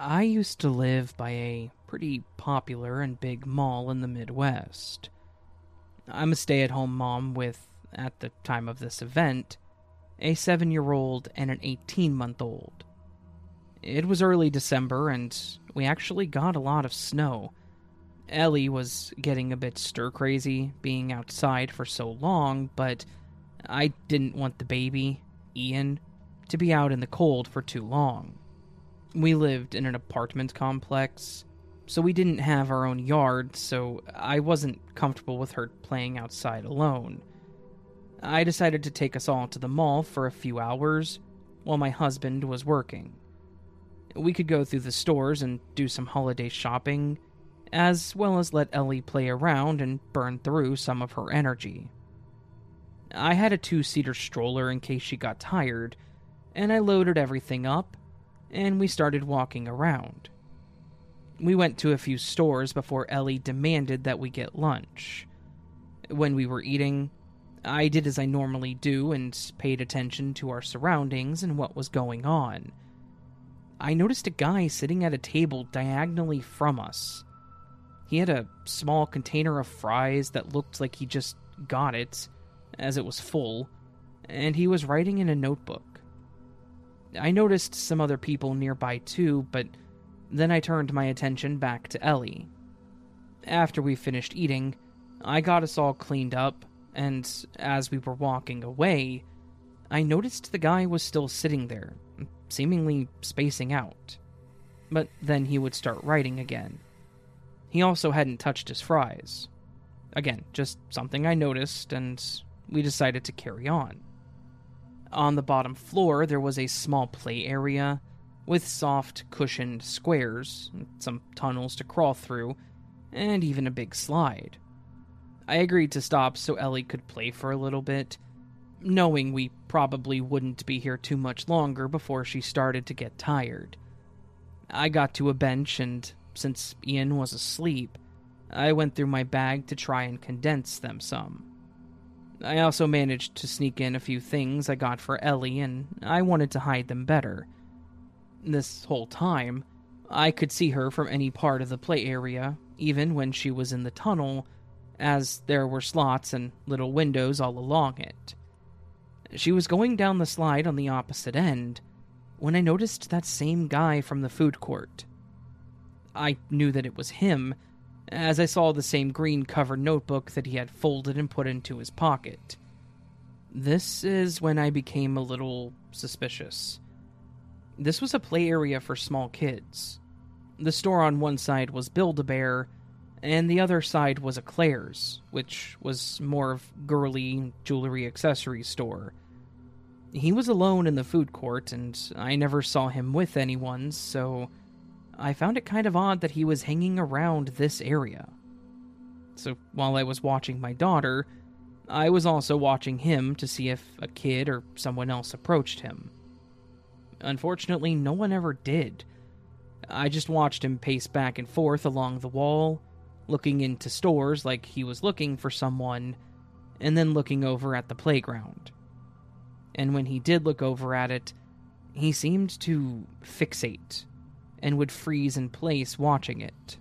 I used to live by a pretty popular and big mall in the Midwest. I'm a stay at home mom with, at the time of this event, a seven year old and an 18 month old. It was early December, and we actually got a lot of snow. Ellie was getting a bit stir crazy being outside for so long, but I didn't want the baby, Ian, to be out in the cold for too long. We lived in an apartment complex, so we didn't have our own yard, so I wasn't comfortable with her playing outside alone. I decided to take us all to the mall for a few hours while my husband was working. We could go through the stores and do some holiday shopping, as well as let Ellie play around and burn through some of her energy. I had a two seater stroller in case she got tired, and I loaded everything up, and we started walking around. We went to a few stores before Ellie demanded that we get lunch. When we were eating, I did as I normally do and paid attention to our surroundings and what was going on. I noticed a guy sitting at a table diagonally from us. He had a small container of fries that looked like he just got it, as it was full, and he was writing in a notebook. I noticed some other people nearby too, but then I turned my attention back to Ellie. After we finished eating, I got us all cleaned up, and as we were walking away, I noticed the guy was still sitting there, seemingly spacing out. But then he would start writing again. He also hadn't touched his fries. Again, just something I noticed, and we decided to carry on. On the bottom floor, there was a small play area with soft, cushioned squares, some tunnels to crawl through, and even a big slide. I agreed to stop so Ellie could play for a little bit, knowing we probably wouldn't be here too much longer before she started to get tired. I got to a bench, and since Ian was asleep, I went through my bag to try and condense them some. I also managed to sneak in a few things I got for Ellie, and I wanted to hide them better. This whole time, I could see her from any part of the play area, even when she was in the tunnel, as there were slots and little windows all along it. She was going down the slide on the opposite end when I noticed that same guy from the food court. I knew that it was him as I saw the same green covered notebook that he had folded and put into his pocket. This is when I became a little suspicious. This was a play area for small kids. The store on one side was Build a Bear, and the other side was a Claire's, which was more of girly jewelry accessory store. He was alone in the food court, and I never saw him with anyone, so I found it kind of odd that he was hanging around this area. So while I was watching my daughter, I was also watching him to see if a kid or someone else approached him. Unfortunately, no one ever did. I just watched him pace back and forth along the wall, looking into stores like he was looking for someone, and then looking over at the playground. And when he did look over at it, he seemed to fixate and would freeze in place watching it.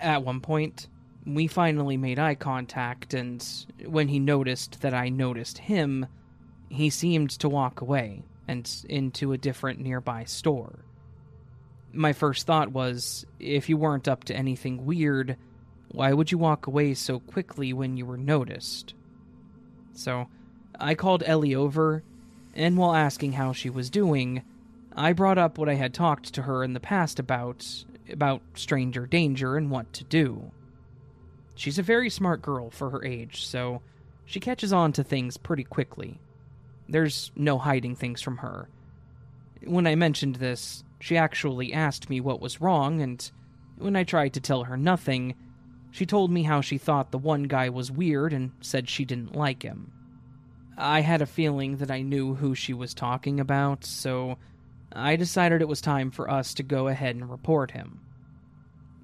At one point, we finally made eye contact, and when he noticed that I noticed him, he seemed to walk away and into a different nearby store. My first thought was if you weren't up to anything weird, why would you walk away so quickly when you were noticed? So, I called Ellie over, and while asking how she was doing, I brought up what I had talked to her in the past about about stranger danger and what to do. She's a very smart girl for her age, so she catches on to things pretty quickly. There's no hiding things from her. When I mentioned this, she actually asked me what was wrong, and when I tried to tell her nothing, she told me how she thought the one guy was weird and said she didn't like him. I had a feeling that I knew who she was talking about, so I decided it was time for us to go ahead and report him.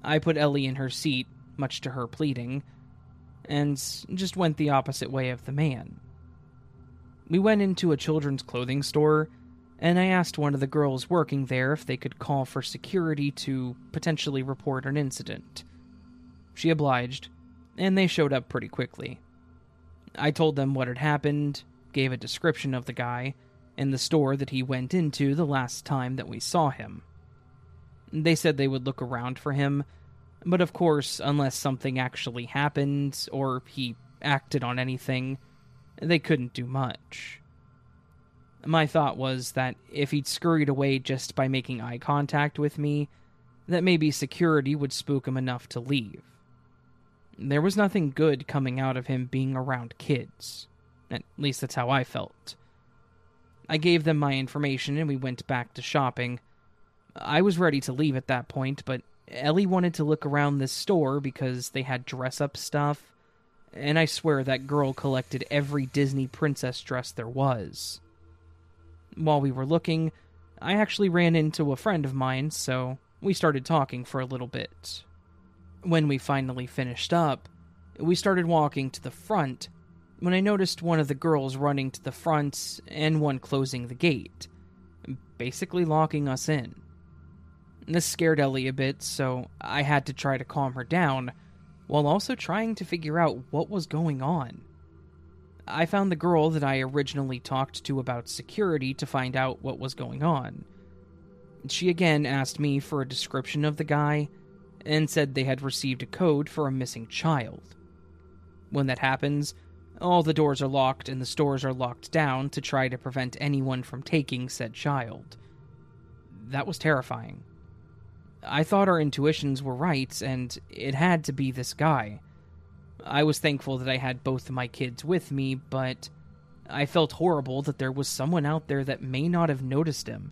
I put Ellie in her seat, much to her pleading, and just went the opposite way of the man. We went into a children's clothing store, and I asked one of the girls working there if they could call for security to potentially report an incident. She obliged, and they showed up pretty quickly. I told them what had happened, gave a description of the guy, and the store that he went into the last time that we saw him. They said they would look around for him, but of course, unless something actually happened or he acted on anything, they couldn't do much. My thought was that if he'd scurried away just by making eye contact with me, that maybe security would spook him enough to leave. There was nothing good coming out of him being around kids. At least that's how I felt. I gave them my information and we went back to shopping. I was ready to leave at that point, but Ellie wanted to look around this store because they had dress up stuff, and I swear that girl collected every Disney princess dress there was. While we were looking, I actually ran into a friend of mine, so we started talking for a little bit. When we finally finished up, we started walking to the front when I noticed one of the girls running to the front and one closing the gate, basically locking us in. This scared Ellie a bit, so I had to try to calm her down, while also trying to figure out what was going on. I found the girl that I originally talked to about security to find out what was going on. She again asked me for a description of the guy and said they had received a code for a missing child. When that happens, all the doors are locked and the stores are locked down to try to prevent anyone from taking said child. That was terrifying. I thought our intuitions were right, and it had to be this guy. I was thankful that I had both of my kids with me, but I felt horrible that there was someone out there that may not have noticed him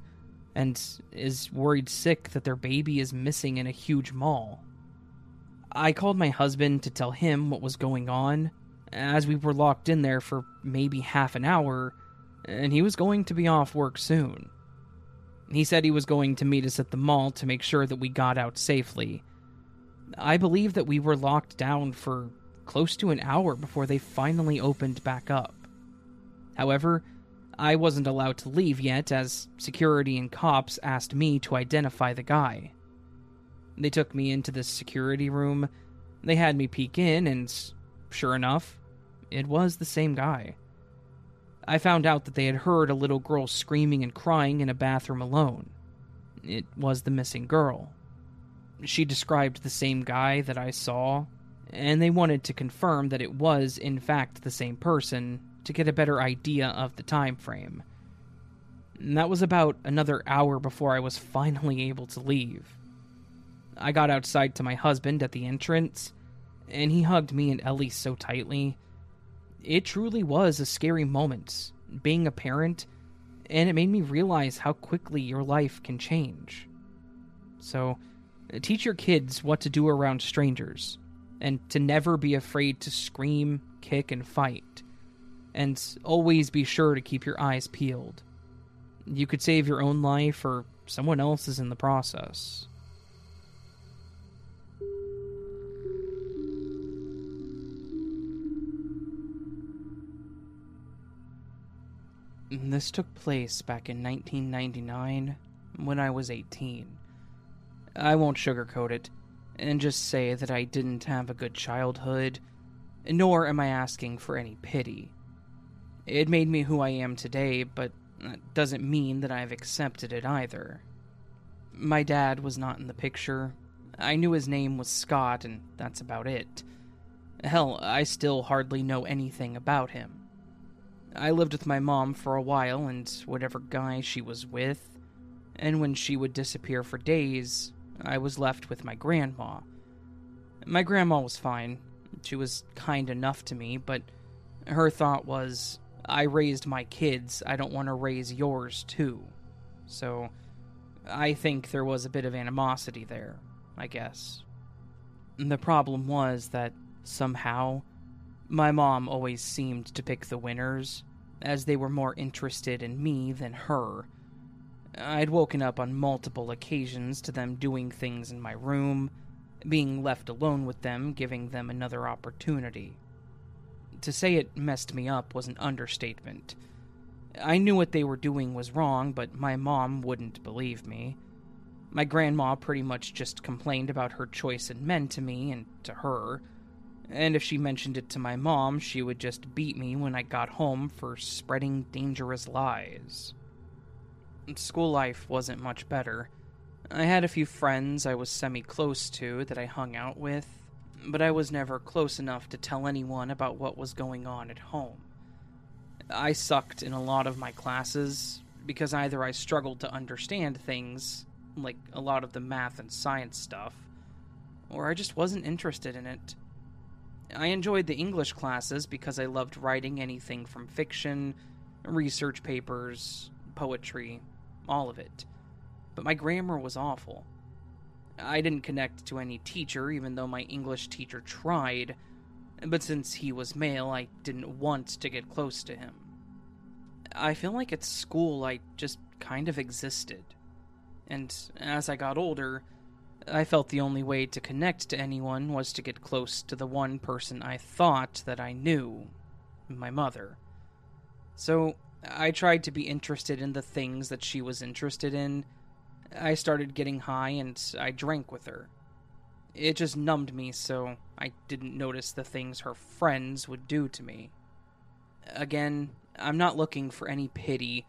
and is worried sick that their baby is missing in a huge mall. I called my husband to tell him what was going on, as we were locked in there for maybe half an hour, and he was going to be off work soon. He said he was going to meet us at the mall to make sure that we got out safely. I believe that we were locked down for close to an hour before they finally opened back up. However, I wasn't allowed to leave yet, as security and cops asked me to identify the guy. They took me into the security room, they had me peek in, and sure enough, it was the same guy. I found out that they had heard a little girl screaming and crying in a bathroom alone. It was the missing girl. She described the same guy that I saw, and they wanted to confirm that it was, in fact, the same person to get a better idea of the time frame. And that was about another hour before I was finally able to leave. I got outside to my husband at the entrance, and he hugged me and Ellie so tightly. It truly was a scary moment, being a parent, and it made me realize how quickly your life can change. So, uh, teach your kids what to do around strangers, and to never be afraid to scream, kick, and fight and always be sure to keep your eyes peeled. You could save your own life or someone else's in the process. This took place back in 1999 when I was 18. I won't sugarcoat it and just say that I didn't have a good childhood, nor am I asking for any pity. It made me who I am today, but that doesn't mean that I've accepted it either. My dad was not in the picture. I knew his name was Scott, and that's about it. Hell, I still hardly know anything about him. I lived with my mom for a while and whatever guy she was with, and when she would disappear for days, I was left with my grandma. My grandma was fine. She was kind enough to me, but her thought was I raised my kids, I don't want to raise yours too. So, I think there was a bit of animosity there, I guess. The problem was that, somehow, my mom always seemed to pick the winners, as they were more interested in me than her. I'd woken up on multiple occasions to them doing things in my room, being left alone with them, giving them another opportunity. To say it messed me up was an understatement. I knew what they were doing was wrong, but my mom wouldn't believe me. My grandma pretty much just complained about her choice in men to me and to her, and if she mentioned it to my mom, she would just beat me when I got home for spreading dangerous lies. School life wasn't much better. I had a few friends I was semi close to that I hung out with, but I was never close enough to tell anyone about what was going on at home. I sucked in a lot of my classes because either I struggled to understand things, like a lot of the math and science stuff, or I just wasn't interested in it. I enjoyed the English classes because I loved writing anything from fiction, research papers, poetry, all of it. But my grammar was awful. I didn't connect to any teacher, even though my English teacher tried, but since he was male, I didn't want to get close to him. I feel like at school I just kind of existed. And as I got older, I felt the only way to connect to anyone was to get close to the one person I thought that I knew my mother. So I tried to be interested in the things that she was interested in. I started getting high and I drank with her. It just numbed me so I didn't notice the things her friends would do to me. Again, I'm not looking for any pity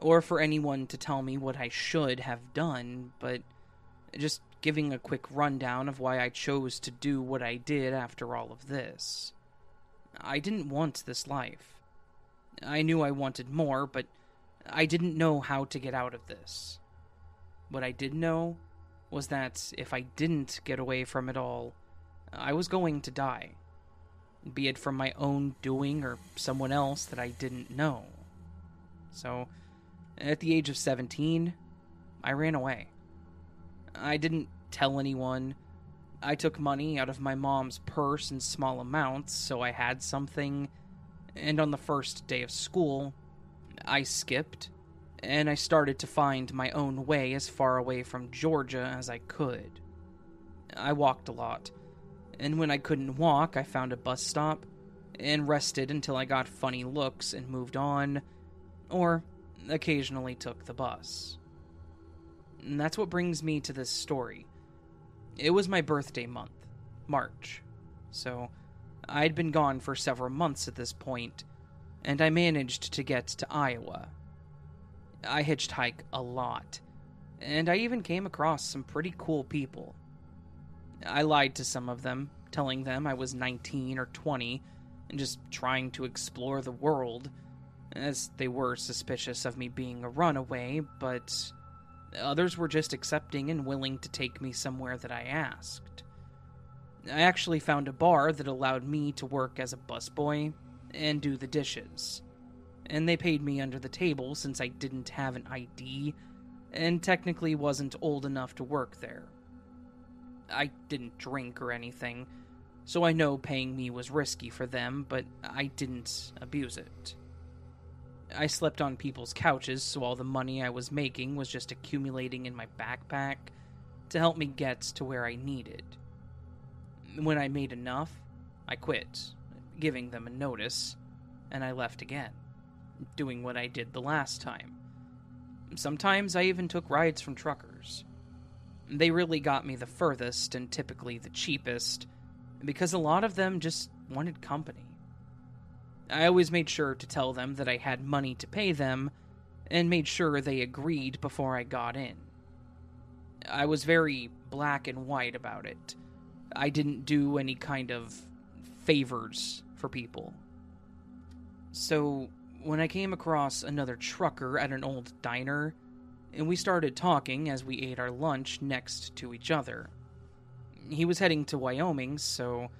or for anyone to tell me what I should have done, but just giving a quick rundown of why I chose to do what I did after all of this. I didn't want this life. I knew I wanted more, but I didn't know how to get out of this. What I did know was that if I didn't get away from it all, I was going to die. Be it from my own doing or someone else that I didn't know. So, at the age of 17, I ran away. I didn't tell anyone. I took money out of my mom's purse in small amounts so I had something. And on the first day of school, I skipped and I started to find my own way as far away from Georgia as I could. I walked a lot, and when I couldn't walk, I found a bus stop and rested until I got funny looks and moved on, or occasionally took the bus. And that's what brings me to this story. It was my birthday month, March, so I'd been gone for several months at this point, and I managed to get to Iowa. I hitchhike a lot, and I even came across some pretty cool people. I lied to some of them, telling them I was 19 or 20 and just trying to explore the world, as they were suspicious of me being a runaway, but Others were just accepting and willing to take me somewhere that I asked. I actually found a bar that allowed me to work as a busboy and do the dishes. And they paid me under the table since I didn't have an ID and technically wasn't old enough to work there. I didn't drink or anything, so I know paying me was risky for them, but I didn't abuse it. I slept on people's couches, so all the money I was making was just accumulating in my backpack to help me get to where I needed. When I made enough, I quit, giving them a notice, and I left again, doing what I did the last time. Sometimes I even took rides from truckers. They really got me the furthest and typically the cheapest, because a lot of them just wanted company. I always made sure to tell them that I had money to pay them, and made sure they agreed before I got in. I was very black and white about it. I didn't do any kind of favors for people. So, when I came across another trucker at an old diner, and we started talking as we ate our lunch next to each other. He was heading to Wyoming, so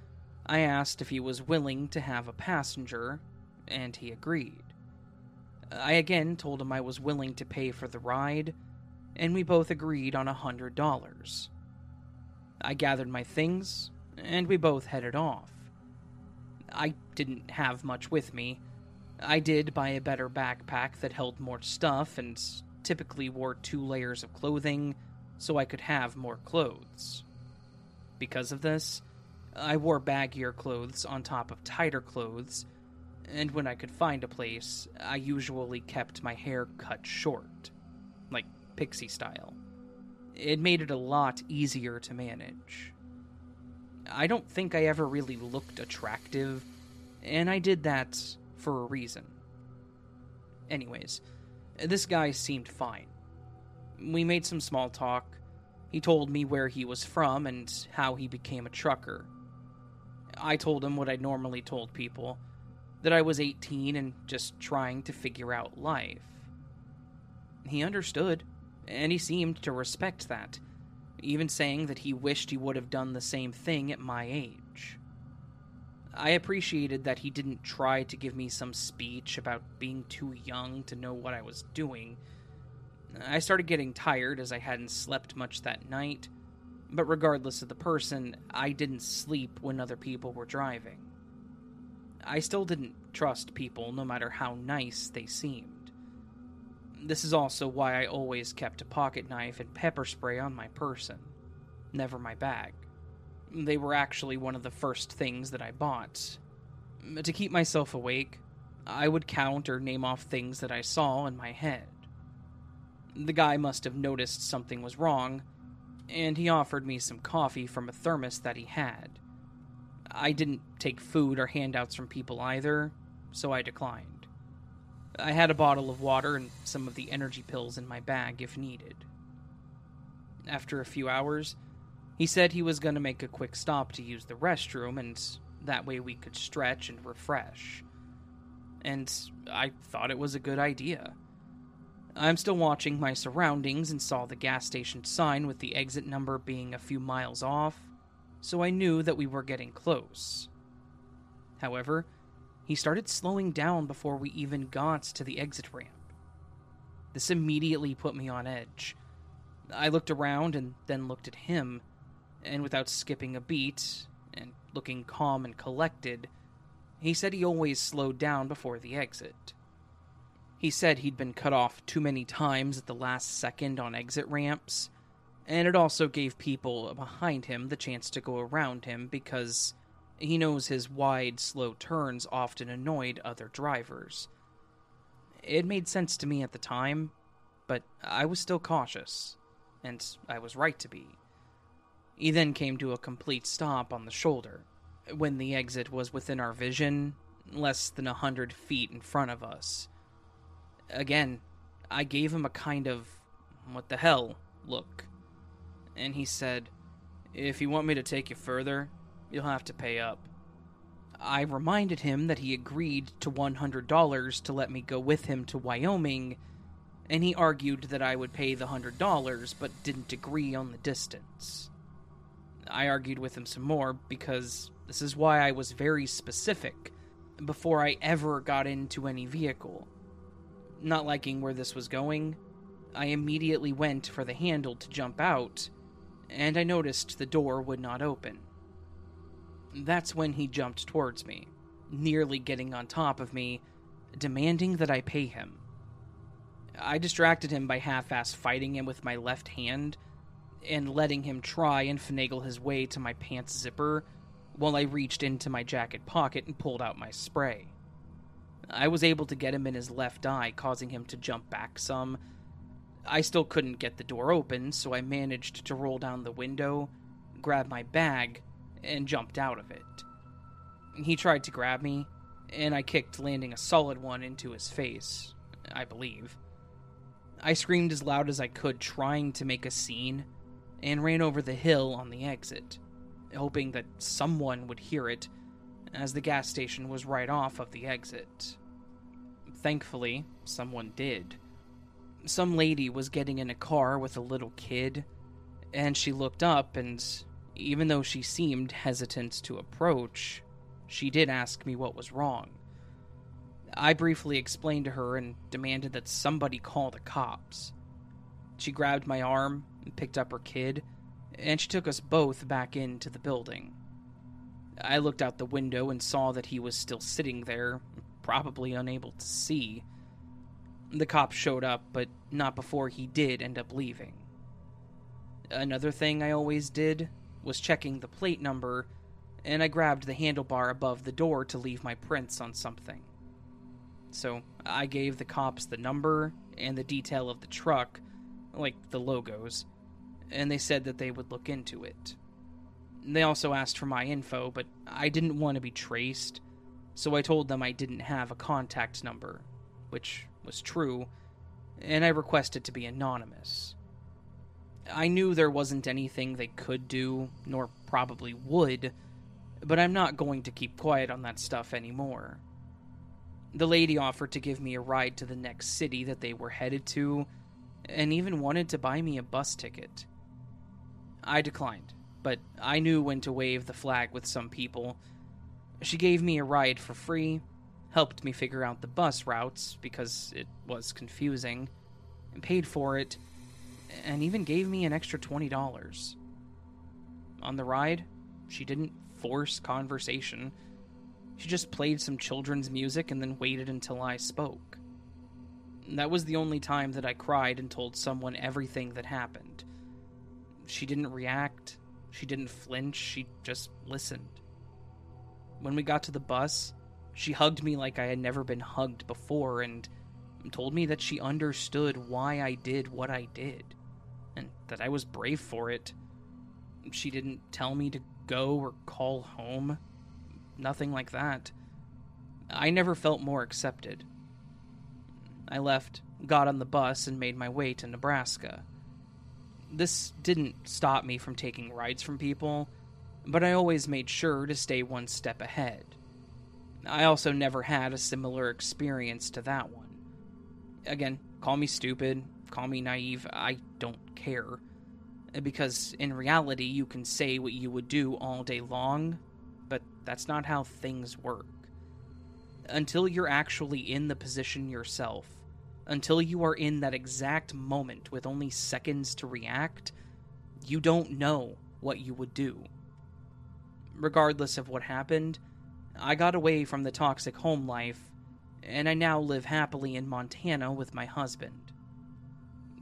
I asked if he was willing to have a passenger, and he agreed. I again told him I was willing to pay for the ride, and we both agreed on a hundred dollars. I gathered my things, and we both headed off. I didn't have much with me. I did buy a better backpack that held more stuff and typically wore two layers of clothing so I could have more clothes. Because of this, I wore baggier clothes on top of tighter clothes, and when I could find a place, I usually kept my hair cut short, like pixie style. It made it a lot easier to manage. I don't think I ever really looked attractive, and I did that for a reason. Anyways, this guy seemed fine. We made some small talk. He told me where he was from and how he became a trucker. I told him what I normally told people that I was 18 and just trying to figure out life. He understood, and he seemed to respect that, even saying that he wished he would have done the same thing at my age. I appreciated that he didn't try to give me some speech about being too young to know what I was doing. I started getting tired as I hadn't slept much that night, but regardless of the person, I didn't sleep when other people were driving. I still didn't trust people no matter how nice they seemed. This is also why I always kept a pocket knife and pepper spray on my person, never my bag. They were actually one of the first things that I bought. To keep myself awake, I would count or name off things that I saw in my head. The guy must have noticed something was wrong, and he offered me some coffee from a thermos that he had. I didn't take food or handouts from people either, so I declined. I had a bottle of water and some of the energy pills in my bag if needed. After a few hours, he said he was going to make a quick stop to use the restroom, and that way we could stretch and refresh. And I thought it was a good idea. I'm still watching my surroundings and saw the gas station sign with the exit number being a few miles off, so I knew that we were getting close. However, he started slowing down before we even got to the exit ramp. This immediately put me on edge. I looked around and then looked at him, and without skipping a beat, and looking calm and collected, he said he always slowed down before the exit. He said he'd been cut off too many times at the last second on exit ramps, and it also gave people behind him the chance to go around him because he knows his wide, slow turns often annoyed other drivers. It made sense to me at the time, but I was still cautious, and I was right to be. He then came to a complete stop on the shoulder, when the exit was within our vision, less than a hundred feet in front of us. Again, I gave him a kind of what the hell look. And he said, If you want me to take you further, you'll have to pay up. I reminded him that he agreed to $100 to let me go with him to Wyoming, and he argued that I would pay the $100 but didn't agree on the distance. I argued with him some more because this is why I was very specific before I ever got into any vehicle. Not liking where this was going, I immediately went for the handle to jump out, and I noticed the door would not open. That's when he jumped towards me, nearly getting on top of me, demanding that I pay him. I distracted him by half ass fighting him with my left hand and letting him try and finagle his way to my pants zipper while I reached into my jacket pocket and pulled out my spray. I was able to get him in his left eye, causing him to jump back some. I still couldn't get the door open, so I managed to roll down the window, grab my bag, and jumped out of it. He tried to grab me, and I kicked, landing a solid one into his face, I believe. I screamed as loud as I could, trying to make a scene, and ran over the hill on the exit, hoping that someone would hear it as the gas station was right off of the exit. Thankfully, someone did. Some lady was getting in a car with a little kid, and she looked up, and even though she seemed hesitant to approach, she did ask me what was wrong. I briefly explained to her and demanded that somebody call the cops. She grabbed my arm and picked up her kid, and she took us both back into the building. I looked out the window and saw that he was still sitting there, probably unable to see. The cops showed up, but not before he did end up leaving. Another thing I always did was checking the plate number, and I grabbed the handlebar above the door to leave my prints on something. So I gave the cops the number and the detail of the truck, like the logos, and they said that they would look into it. They also asked for my info, but I didn't want to be traced, so I told them I didn't have a contact number, which was true, and I requested to be anonymous. I knew there wasn't anything they could do, nor probably would, but I'm not going to keep quiet on that stuff anymore. The lady offered to give me a ride to the next city that they were headed to, and even wanted to buy me a bus ticket. I declined, but I knew when to wave the flag with some people. She gave me a ride for free, helped me figure out the bus routes because it was confusing, and paid for it, and even gave me an extra $20. On the ride, she didn't force conversation. She just played some children's music and then waited until I spoke. That was the only time that I cried and told someone everything that happened. She didn't react, she didn't flinch, she just listened. When we got to the bus, she hugged me like I had never been hugged before and told me that she understood why I did what I did and that I was brave for it. She didn't tell me to go or call home. Nothing like that. I never felt more accepted. I left, got on the bus, and made my way to Nebraska. This didn't stop me from taking rides from people, but I always made sure to stay one step ahead. I also never had a similar experience to that one. Again, call me stupid, call me naive, I don't care because in reality, you can say what you would do all day long, but that's not how things work. Until you're actually in the position yourself, until you are in that exact moment with only seconds to react, you don't know what you would do. Regardless of what happened, I got away from the toxic home life, and I now live happily in Montana with my husband.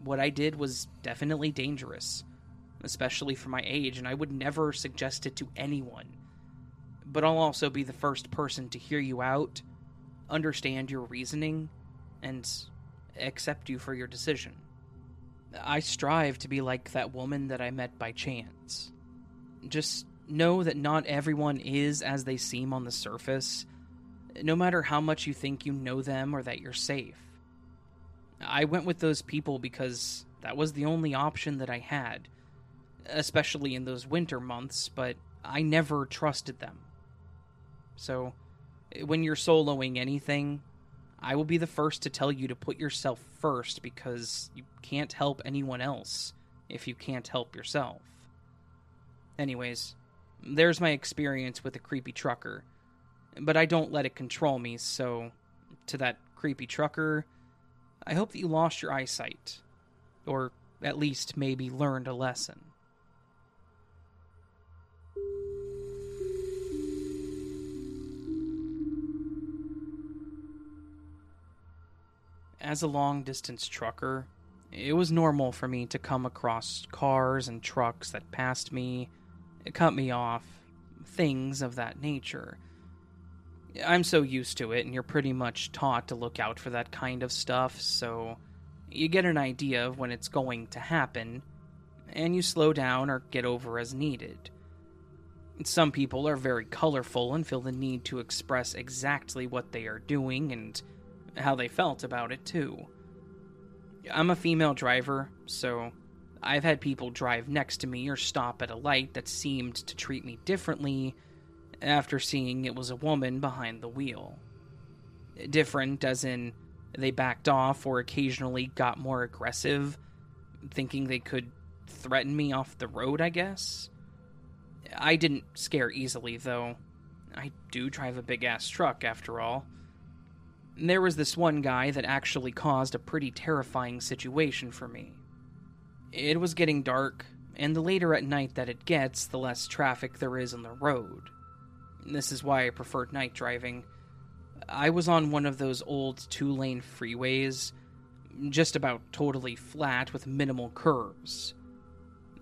What I did was definitely dangerous especially for my age, and I would never suggest it to anyone. But I'll also be the first person to hear you out, understand your reasoning, and accept you for your decision. I strive to be like that woman that I met by chance. Just know that not everyone is as they seem on the surface, no matter how much you think you know them or that you're safe. I went with those people because that was the only option that I had especially in those winter months, but I never trusted them. So, when you're soloing anything, I will be the first to tell you to put yourself first because you can't help anyone else if you can't help yourself. Anyways, there's my experience with a creepy trucker, but I don't let it control me, so to that creepy trucker, I hope that you lost your eyesight, or at least maybe learned a lesson. As a long distance trucker, it was normal for me to come across cars and trucks that passed me, cut me off, things of that nature. I'm so used to it, and you're pretty much taught to look out for that kind of stuff, so you get an idea of when it's going to happen, and you slow down or get over as needed. Some people are very colorful and feel the need to express exactly what they are doing and how they felt about it, too. I'm a female driver, so I've had people drive next to me or stop at a light that seemed to treat me differently after seeing it was a woman behind the wheel. Different, as in, they backed off or occasionally got more aggressive, thinking they could threaten me off the road, I guess. I didn't scare easily, though. I do drive a big ass truck, after all. There was this one guy that actually caused a pretty terrifying situation for me. It was getting dark, and the later at night that it gets, the less traffic there is on the road. This is why I prefer night driving. I was on one of those old two lane freeways, just about totally flat with minimal curves.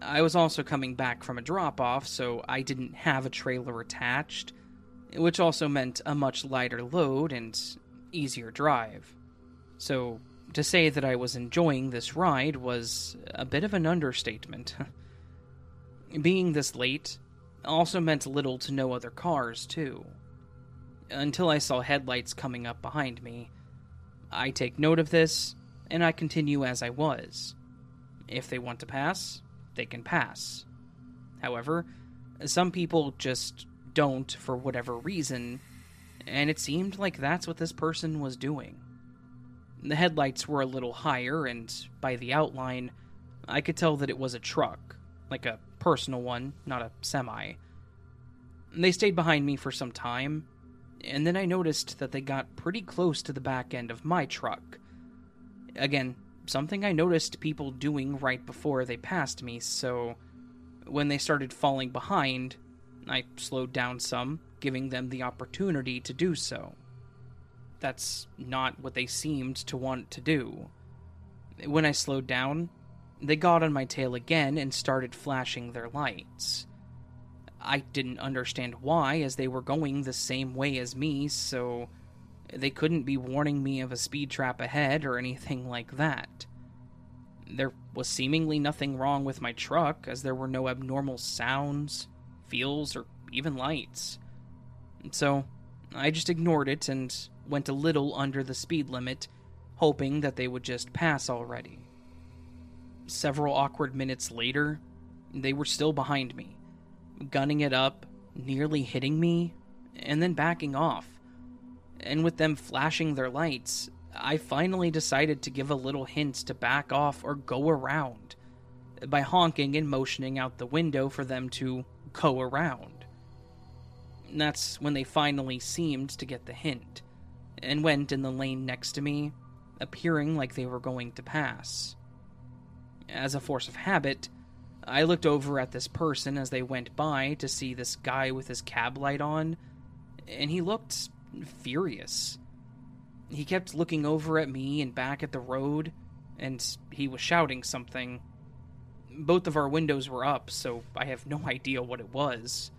I was also coming back from a drop off, so I didn't have a trailer attached, which also meant a much lighter load and easier drive. So, to say that I was enjoying this ride was a bit of an understatement. Being this late also meant little to no other cars, too. Until I saw headlights coming up behind me. I take note of this, and I continue as I was. If they want to pass, they can pass. However, some people just don't for whatever reason, and it seemed like that's what this person was doing. The headlights were a little higher, and by the outline, I could tell that it was a truck, like a personal one, not a semi. They stayed behind me for some time, and then I noticed that they got pretty close to the back end of my truck. Again, something I noticed people doing right before they passed me, so when they started falling behind, I slowed down some, giving them the opportunity to do so. That's not what they seemed to want to do. When I slowed down, they got on my tail again and started flashing their lights. I didn't understand why, as they were going the same way as me, so they couldn't be warning me of a speed trap ahead or anything like that. There was seemingly nothing wrong with my truck, as there were no abnormal sounds, feels, or even lights. So, I just ignored it and went a little under the speed limit, hoping that they would just pass already. Several awkward minutes later, they were still behind me, gunning it up, nearly hitting me, and then backing off. And with them flashing their lights, I finally decided to give a little hint to back off or go around by honking and motioning out the window for them to go around. That's when they finally seemed to get the hint and went in the lane next to me, appearing like they were going to pass. As a force of habit, I looked over at this person as they went by to see this guy with his cab light on, and he looked furious. He kept looking over at me and back at the road, and he was shouting something. Both of our windows were up, so I have no idea what it was.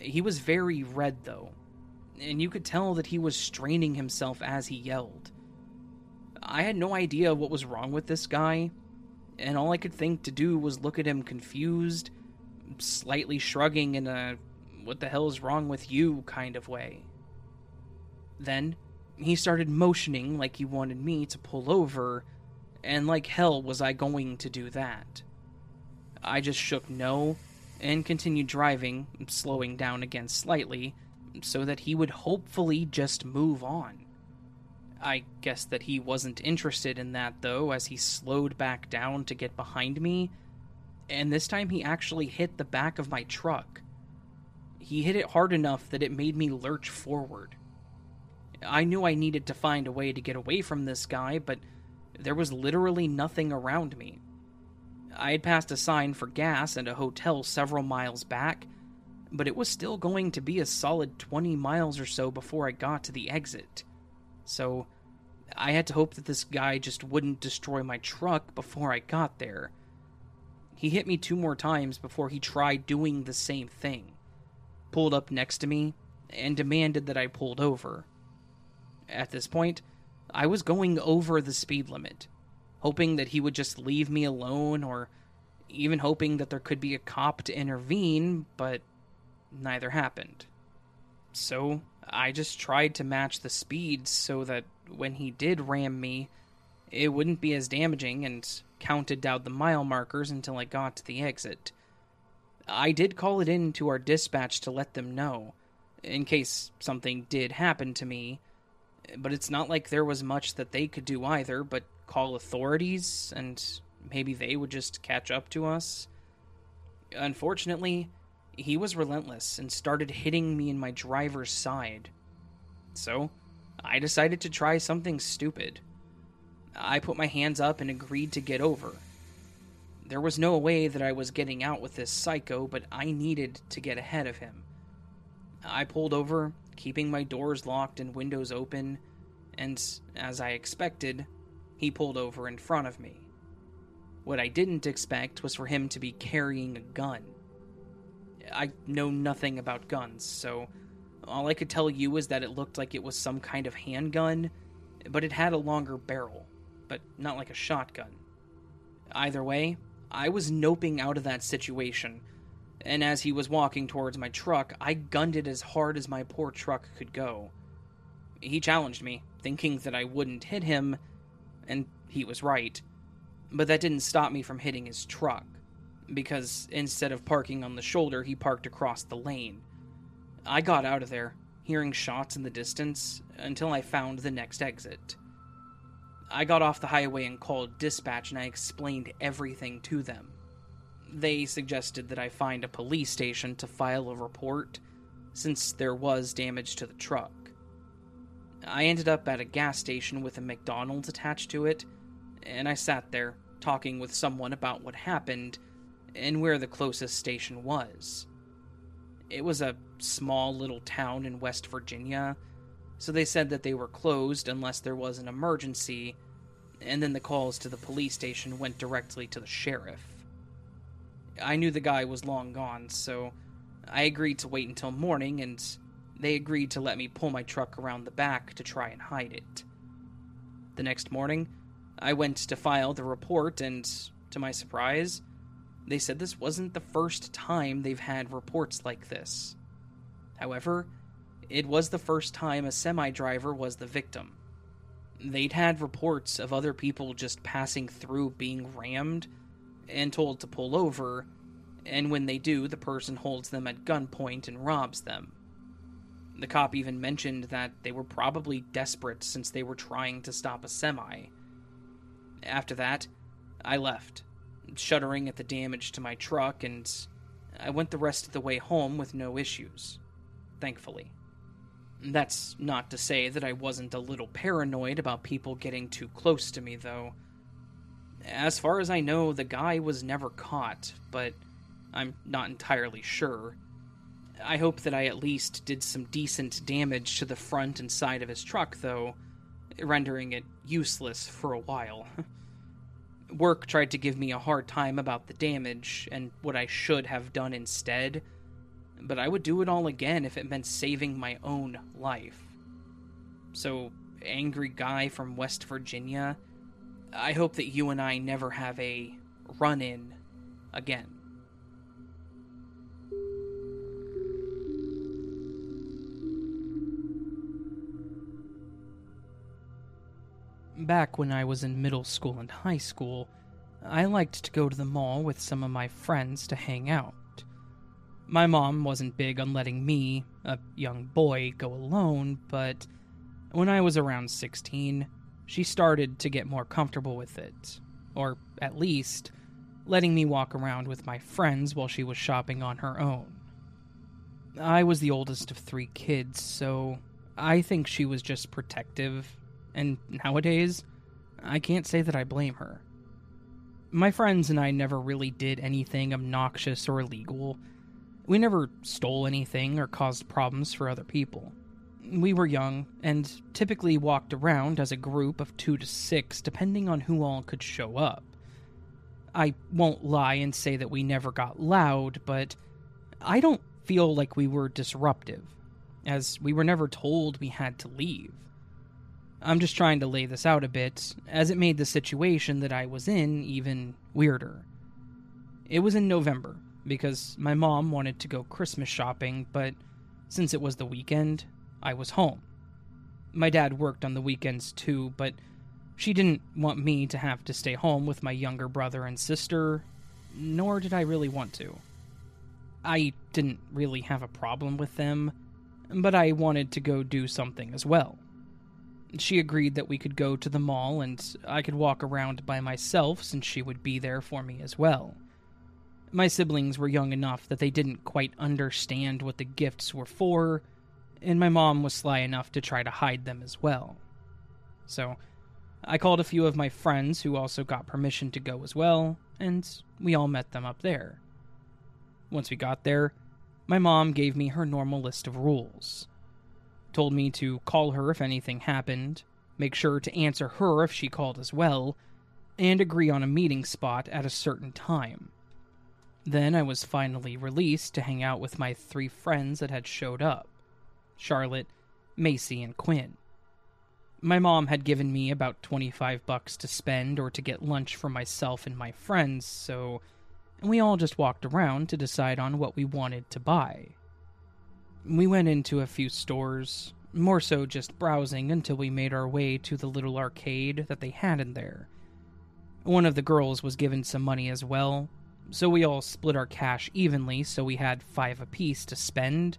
He was very red, though, and you could tell that he was straining himself as he yelled. I had no idea what was wrong with this guy, and all I could think to do was look at him confused, slightly shrugging in a what the hell is wrong with you kind of way. Then he started motioning like he wanted me to pull over, and like hell was I going to do that. I just shook no and continued driving, slowing down again slightly, so that he would hopefully just move on. I guess that he wasn't interested in that, though, as he slowed back down to get behind me, and this time he actually hit the back of my truck. He hit it hard enough that it made me lurch forward. I knew I needed to find a way to get away from this guy, but there was literally nothing around me. I had passed a sign for gas and a hotel several miles back, but it was still going to be a solid 20 miles or so before I got to the exit. So I had to hope that this guy just wouldn't destroy my truck before I got there. He hit me two more times before he tried doing the same thing. Pulled up next to me and demanded that I pulled over. At this point, I was going over the speed limit, hoping that he would just leave me alone or even hoping that there could be a cop to intervene, but neither happened. So, I just tried to match the speed so that when he did ram me, it wouldn't be as damaging and counted down the mile markers until I got to the exit. I did call it in to our dispatch to let them know, in case something did happen to me, but it's not like there was much that they could do either but call authorities and maybe they would just catch up to us. Unfortunately, he was relentless and started hitting me in my driver's side. So, I decided to try something stupid. I put my hands up and agreed to get over. There was no way that I was getting out with this psycho, but I needed to get ahead of him. I pulled over, keeping my doors locked and windows open, and, as I expected, he pulled over in front of me. What I didn't expect was for him to be carrying a gun. I know nothing about guns, so All I could tell you is that it looked like it was some kind of handgun, but it had a longer barrel, but not like a shotgun. Either way, I was noping out of that situation, and as he was walking towards my truck, I gunned it as hard as my poor truck could go. He challenged me, thinking that I wouldn't hit him, and he was right. But that didn't stop me from hitting his truck, because instead of parking on the shoulder, he parked across the lane. I got out of there, hearing shots in the distance, until I found the next exit. I got off the highway and called dispatch, and I explained everything to them. They suggested that I find a police station to file a report, since there was damage to the truck. I ended up at a gas station with a McDonald's attached to it, and I sat there talking with someone about what happened and where the closest station was. It was a small little town in West Virginia, so they said that they were closed unless there was an emergency, and then the calls to the police station went directly to the sheriff. I knew the guy was long gone, so I agreed to wait until morning, and they agreed to let me pull my truck around the back to try and hide it. The next morning, I went to file the report, and to my surprise, they said this wasn't the first time they've had reports like this. However, it was the first time a semi driver was the victim. They'd had reports of other people just passing through being rammed and told to pull over, and when they do, the person holds them at gunpoint and robs them. The cop even mentioned that they were probably desperate since they were trying to stop a semi. After that, I left, shuddering at the damage to my truck, and I went the rest of the way home with no issues. Thankfully. That's not to say that I wasn't a little paranoid about people getting too close to me, though. As far as I know, the guy was never caught, but I'm not entirely sure. I hope that I at least did some decent damage to the front and side of his truck, though, rendering it useless for a while. Work tried to give me a hard time about the damage and what I should have done instead, but I would do it all again if it meant saving my own life. So, angry guy from West Virginia, I hope that you and I never have a run in again. Back when I was in middle school and high school, I liked to go to the mall with some of my friends to hang out. My mom wasn't big on letting me, a young boy, go alone, but when I was around 16, she started to get more comfortable with it. Or, at least, letting me walk around with my friends while she was shopping on her own. I was the oldest of three kids, so I think she was just protective and nowadays, I can't say that I blame her. My friends and I never really did anything obnoxious or illegal. We never stole anything or caused problems for other people. We were young and typically walked around as a group of two to six, depending on who all could show up. I won't lie and say that we never got loud, but I don't feel like we were disruptive, as we were never told we had to leave. I'm just trying to lay this out a bit, as it made the situation that I was in even weirder. It was in November, because my mom wanted to go Christmas shopping, but since it was the weekend, I was home. My dad worked on the weekends too, but she didn't want me to have to stay home with my younger brother and sister, nor did I really want to. I didn't really have a problem with them, but I wanted to go do something as well. She agreed that we could go to the mall and I could walk around by myself since she would be there for me as well. My siblings were young enough that they didn't quite understand what the gifts were for, and my mom was sly enough to try to hide them as well. So, I called a few of my friends who also got permission to go as well, and we all met them up there. Once we got there, my mom gave me her normal list of rules told me to call her if anything happened, make sure to answer her if she called as well, and agree on a meeting spot at a certain time. Then I was finally released to hang out with my three friends that had showed up. Charlotte, Macy, and Quinn. My mom had given me about 25 bucks to spend or to get lunch for myself and my friends, so we all just walked around to decide on what we wanted to buy. We went into a few stores, more so just browsing until we made our way to the little arcade that they had in there. One of the girls was given some money as well, so we all split our cash evenly so we had five apiece to spend,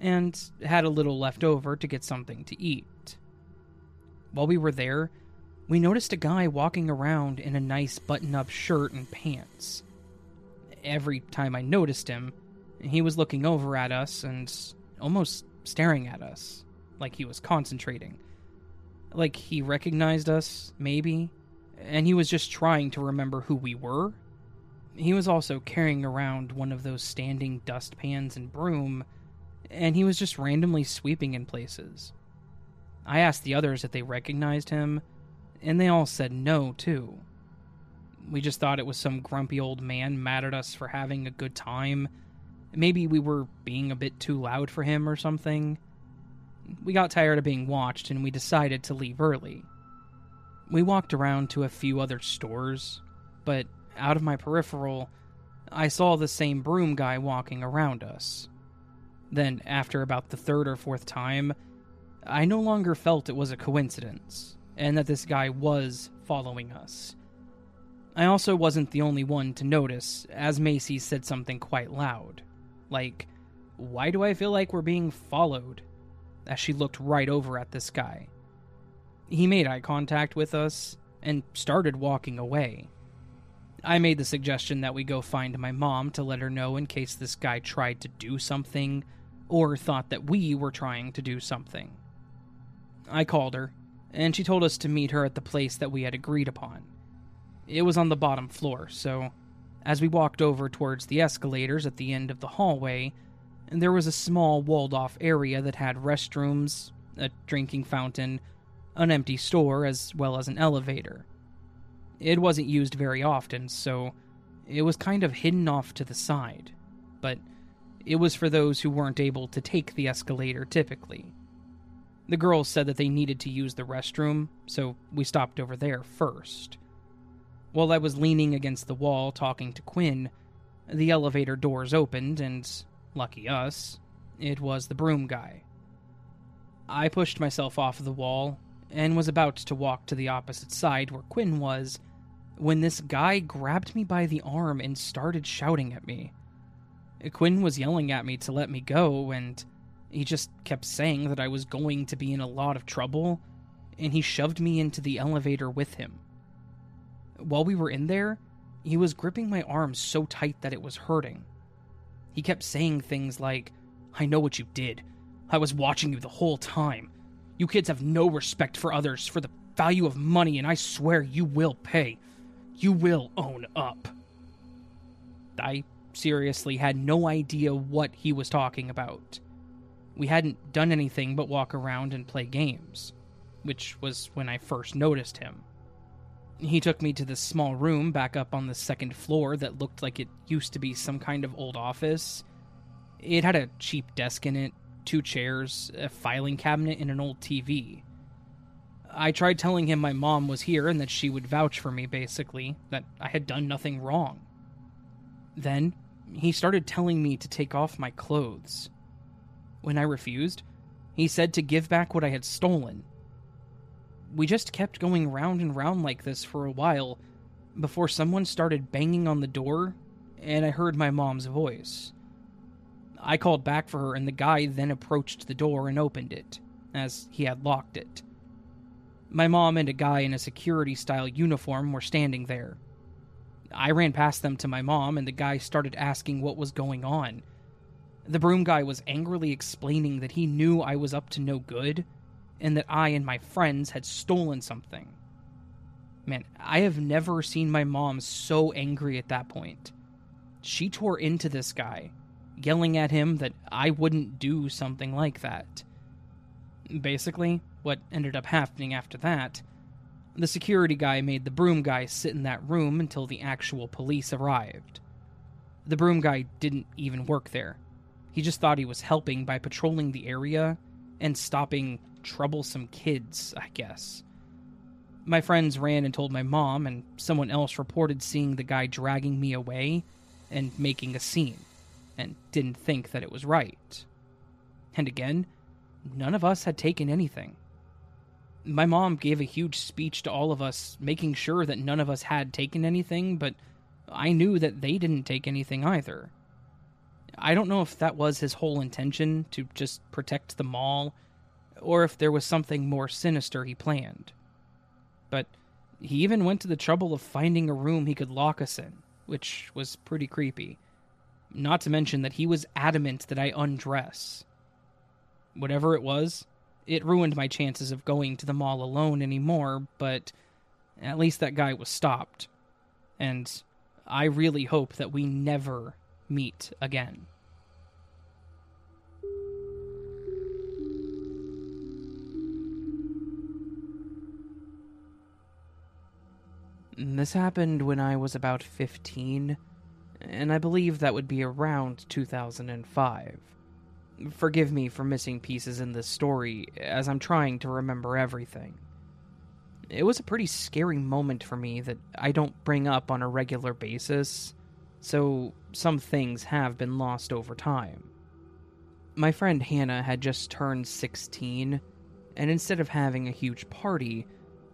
and had a little left over to get something to eat. While we were there, we noticed a guy walking around in a nice button up shirt and pants. Every time I noticed him, he was looking over at us and almost staring at us, like he was concentrating. Like he recognized us, maybe, and he was just trying to remember who we were. He was also carrying around one of those standing dustpans and broom, and he was just randomly sweeping in places. I asked the others if they recognized him, and they all said no, too. We just thought it was some grumpy old man mad at us for having a good time. Maybe we were being a bit too loud for him or something. We got tired of being watched and we decided to leave early. We walked around to a few other stores, but out of my peripheral, I saw the same broom guy walking around us. Then, after about the third or fourth time, I no longer felt it was a coincidence, and that this guy was following us. I also wasn't the only one to notice, as Macy said something quite loud. Like, why do I feel like we're being followed? As she looked right over at this guy. He made eye contact with us and started walking away. I made the suggestion that we go find my mom to let her know in case this guy tried to do something or thought that we were trying to do something. I called her, and she told us to meet her at the place that we had agreed upon. It was on the bottom floor, so as we walked over towards the escalators at the end of the hallway, there was a small walled off area that had restrooms, a drinking fountain, an empty store, as well as an elevator. It wasn't used very often, so it was kind of hidden off to the side, but it was for those who weren't able to take the escalator typically. The girls said that they needed to use the restroom, so we stopped over there first. While I was leaning against the wall talking to Quinn, the elevator doors opened, and, lucky us, it was the broom guy. I pushed myself off the wall and was about to walk to the opposite side where Quinn was when this guy grabbed me by the arm and started shouting at me. Quinn was yelling at me to let me go, and he just kept saying that I was going to be in a lot of trouble, and he shoved me into the elevator with him. While we were in there, he was gripping my arm so tight that it was hurting. He kept saying things like, I know what you did. I was watching you the whole time. You kids have no respect for others, for the value of money, and I swear you will pay. You will own up. I seriously had no idea what he was talking about. We hadn't done anything but walk around and play games, which was when I first noticed him. He took me to this small room back up on the second floor that looked like it used to be some kind of old office. It had a cheap desk in it, two chairs, a filing cabinet, and an old TV. I tried telling him my mom was here and that she would vouch for me, basically, that I had done nothing wrong. Then, he started telling me to take off my clothes. When I refused, he said to give back what I had stolen. We just kept going round and round like this for a while before someone started banging on the door and I heard my mom's voice. I called back for her, and the guy then approached the door and opened it, as he had locked it. My mom and a guy in a security style uniform were standing there. I ran past them to my mom, and the guy started asking what was going on. The broom guy was angrily explaining that he knew I was up to no good, and that I and my friends had stolen something. Man, I have never seen my mom so angry at that point. She tore into this guy yelling at him that I wouldn't do something like that. Basically, what ended up happening after that, the security guy made the broom guy sit in that room until the actual police arrived. The broom guy didn't even work there. He just thought he was helping by patrolling the area and stopping troublesome kids, I guess. My friends ran and told my mom, and someone else reported seeing the guy dragging me away and making a scene, and didn't think that it was right. And again, none of us had taken anything. My mom gave a huge speech to all of us, making sure that none of us had taken anything, but I knew that they didn't take anything either. I don't know if that was his whole intention to just protect the mall, or if there was something more sinister he planned. But he even went to the trouble of finding a room he could lock us in, which was pretty creepy. Not to mention that he was adamant that I undress. Whatever it was, it ruined my chances of going to the mall alone anymore, but at least that guy was stopped. And I really hope that we never meet again. This happened when I was about 15, and I believe that would be around 2005. Forgive me for missing pieces in this story, as I'm trying to remember everything. It was a pretty scary moment for me that I don't bring up on a regular basis, so some things have been lost over time. My friend Hannah had just turned 16, and instead of having a huge party,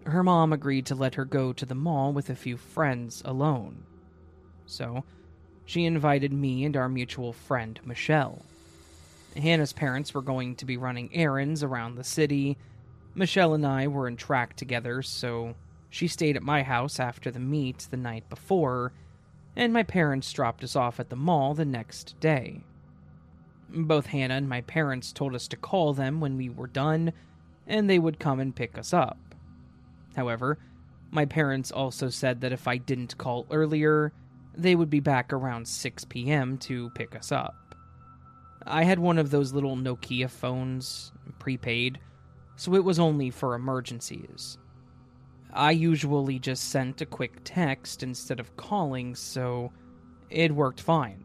her mom agreed to let her go to the mall with a few friends alone. So, she invited me and our mutual friend, Michelle. Hannah's parents were going to be running errands around the city. Michelle and I were in track together, so she stayed at my house after the meet the night before, and my parents dropped us off at the mall the next day. Both Hannah and my parents told us to call them when we were done, and they would come and pick us up. However, my parents also said that if I didn't call earlier, they would be back around 6 p.m. to pick us up. I had one of those little Nokia phones, prepaid, so it was only for emergencies. I usually just sent a quick text instead of calling, so it worked fine.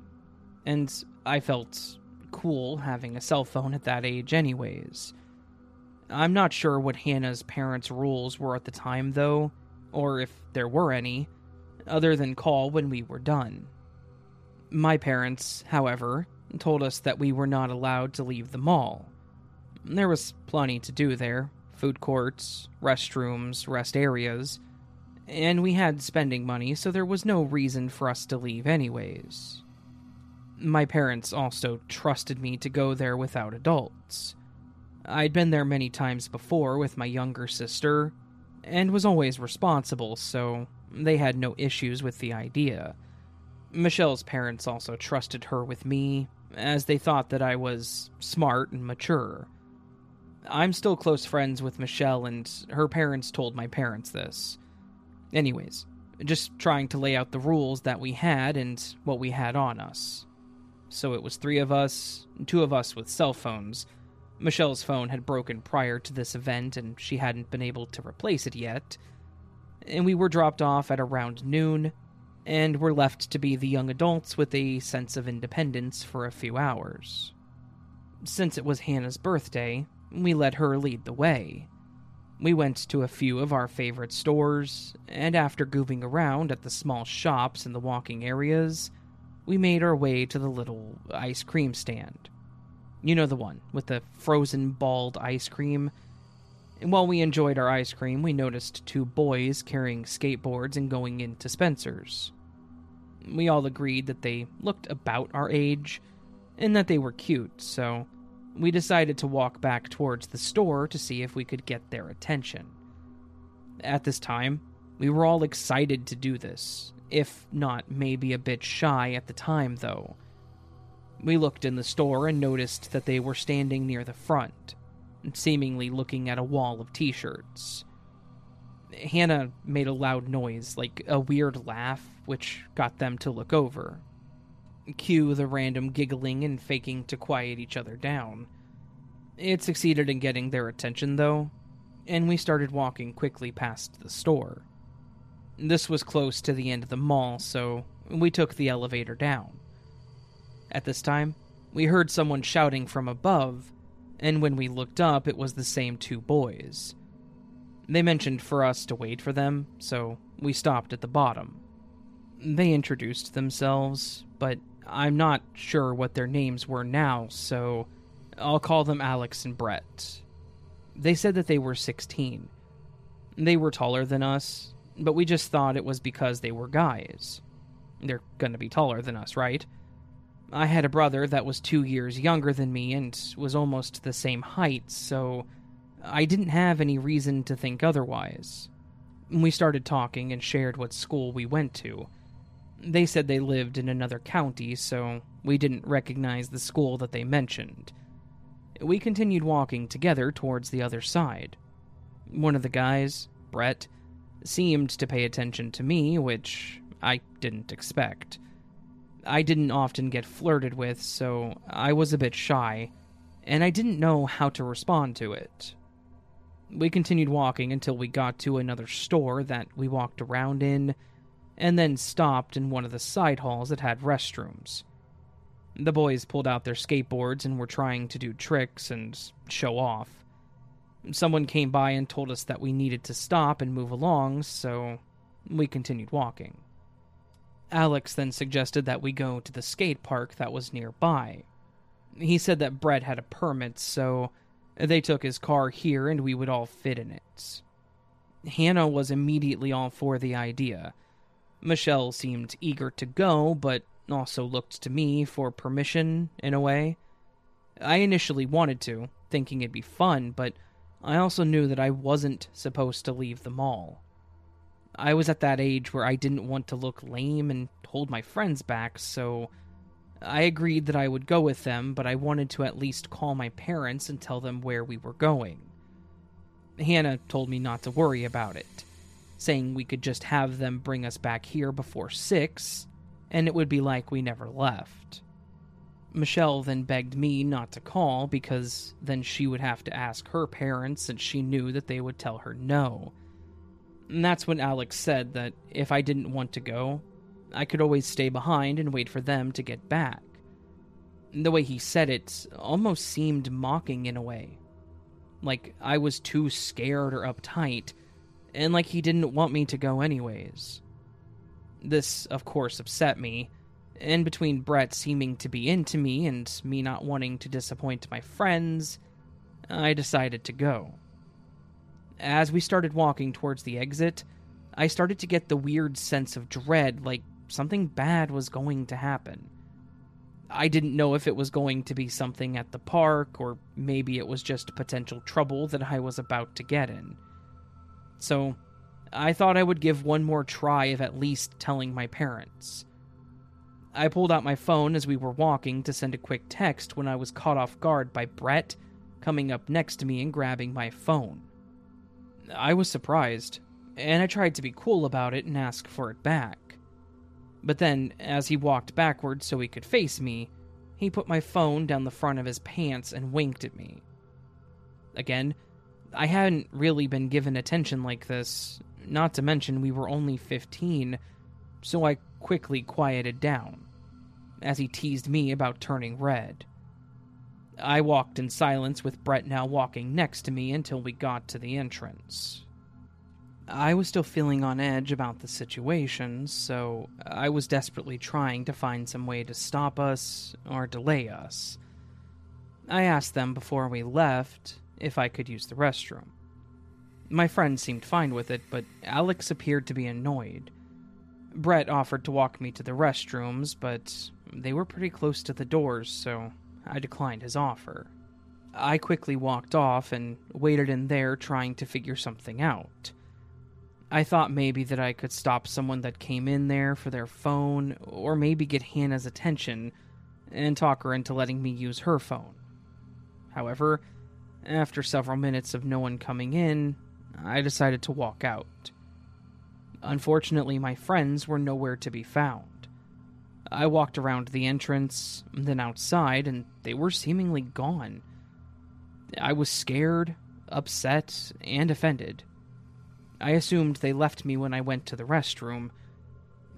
And I felt cool having a cell phone at that age, anyways. I'm not sure what Hannah's parents' rules were at the time, though, or if there were any, other than call when we were done. My parents, however, told us that we were not allowed to leave the mall. There was plenty to do there food courts, restrooms, rest areas, and we had spending money, so there was no reason for us to leave, anyways. My parents also trusted me to go there without adults. I'd been there many times before with my younger sister, and was always responsible, so they had no issues with the idea. Michelle's parents also trusted her with me, as they thought that I was smart and mature. I'm still close friends with Michelle, and her parents told my parents this. Anyways, just trying to lay out the rules that we had and what we had on us. So it was three of us, two of us with cell phones. Michelle's phone had broken prior to this event, and she hadn't been able to replace it yet. And we were dropped off at around noon, and were left to be the young adults with a sense of independence for a few hours. Since it was Hannah's birthday, we let her lead the way. We went to a few of our favorite stores, and after goofing around at the small shops in the walking areas, we made our way to the little ice cream stand. You know the one, with the frozen balled ice cream. And while we enjoyed our ice cream, we noticed two boys carrying skateboards and going into Spencer's. We all agreed that they looked about our age and that they were cute, so we decided to walk back towards the store to see if we could get their attention. At this time, we were all excited to do this, if not maybe a bit shy at the time, though. We looked in the store and noticed that they were standing near the front, seemingly looking at a wall of t shirts. Hannah made a loud noise, like a weird laugh, which got them to look over. Cue the random giggling and faking to quiet each other down. It succeeded in getting their attention, though, and we started walking quickly past the store. This was close to the end of the mall, so we took the elevator down. At this time, we heard someone shouting from above, and when we looked up, it was the same two boys. They mentioned for us to wait for them, so we stopped at the bottom. They introduced themselves, but I'm not sure what their names were now, so I'll call them Alex and Brett. They said that they were 16. They were taller than us, but we just thought it was because they were guys. They're gonna be taller than us, right? I had a brother that was two years younger than me and was almost the same height, so I didn't have any reason to think otherwise. We started talking and shared what school we went to. They said they lived in another county, so we didn't recognize the school that they mentioned. We continued walking together towards the other side. One of the guys, Brett, seemed to pay attention to me, which I didn't expect. I didn't often get flirted with, so I was a bit shy, and I didn't know how to respond to it. We continued walking until we got to another store that we walked around in, and then stopped in one of the side halls that had restrooms. The boys pulled out their skateboards and were trying to do tricks and show off. Someone came by and told us that we needed to stop and move along, so we continued walking. Alex then suggested that we go to the skate park that was nearby. He said that Brett had a permit, so they took his car here and we would all fit in it. Hannah was immediately all for the idea. Michelle seemed eager to go, but also looked to me for permission, in a way. I initially wanted to, thinking it'd be fun, but I also knew that I wasn't supposed to leave the mall. I was at that age where I didn't want to look lame and hold my friends back, so I agreed that I would go with them, but I wanted to at least call my parents and tell them where we were going. Hannah told me not to worry about it, saying we could just have them bring us back here before 6, and it would be like we never left. Michelle then begged me not to call because then she would have to ask her parents, and she knew that they would tell her no. And that's when Alex said that if I didn't want to go, I could always stay behind and wait for them to get back. The way he said it almost seemed mocking in a way. Like I was too scared or uptight, and like he didn't want me to go anyways. This, of course, upset me, and between Brett seeming to be into me and me not wanting to disappoint my friends, I decided to go. As we started walking towards the exit, I started to get the weird sense of dread like something bad was going to happen. I didn't know if it was going to be something at the park or maybe it was just potential trouble that I was about to get in. So, I thought I would give one more try of at least telling my parents. I pulled out my phone as we were walking to send a quick text when I was caught off guard by Brett coming up next to me and grabbing my phone. I was surprised, and I tried to be cool about it and ask for it back. But then, as he walked backward so he could face me, he put my phone down the front of his pants and winked at me. Again, I hadn't really been given attention like this, not to mention we were only 15, so I quickly quieted down, as he teased me about turning red. I walked in silence with Brett now walking next to me until we got to the entrance. I was still feeling on edge about the situation, so I was desperately trying to find some way to stop us or delay us. I asked them before we left if I could use the restroom. My friend seemed fine with it, but Alex appeared to be annoyed. Brett offered to walk me to the restrooms, but they were pretty close to the doors, so I declined his offer. I quickly walked off and waited in there trying to figure something out. I thought maybe that I could stop someone that came in there for their phone, or maybe get Hannah's attention and talk her into letting me use her phone. However, after several minutes of no one coming in, I decided to walk out. Unfortunately, my friends were nowhere to be found. I walked around the entrance, then outside, and they were seemingly gone. I was scared, upset, and offended. I assumed they left me when I went to the restroom.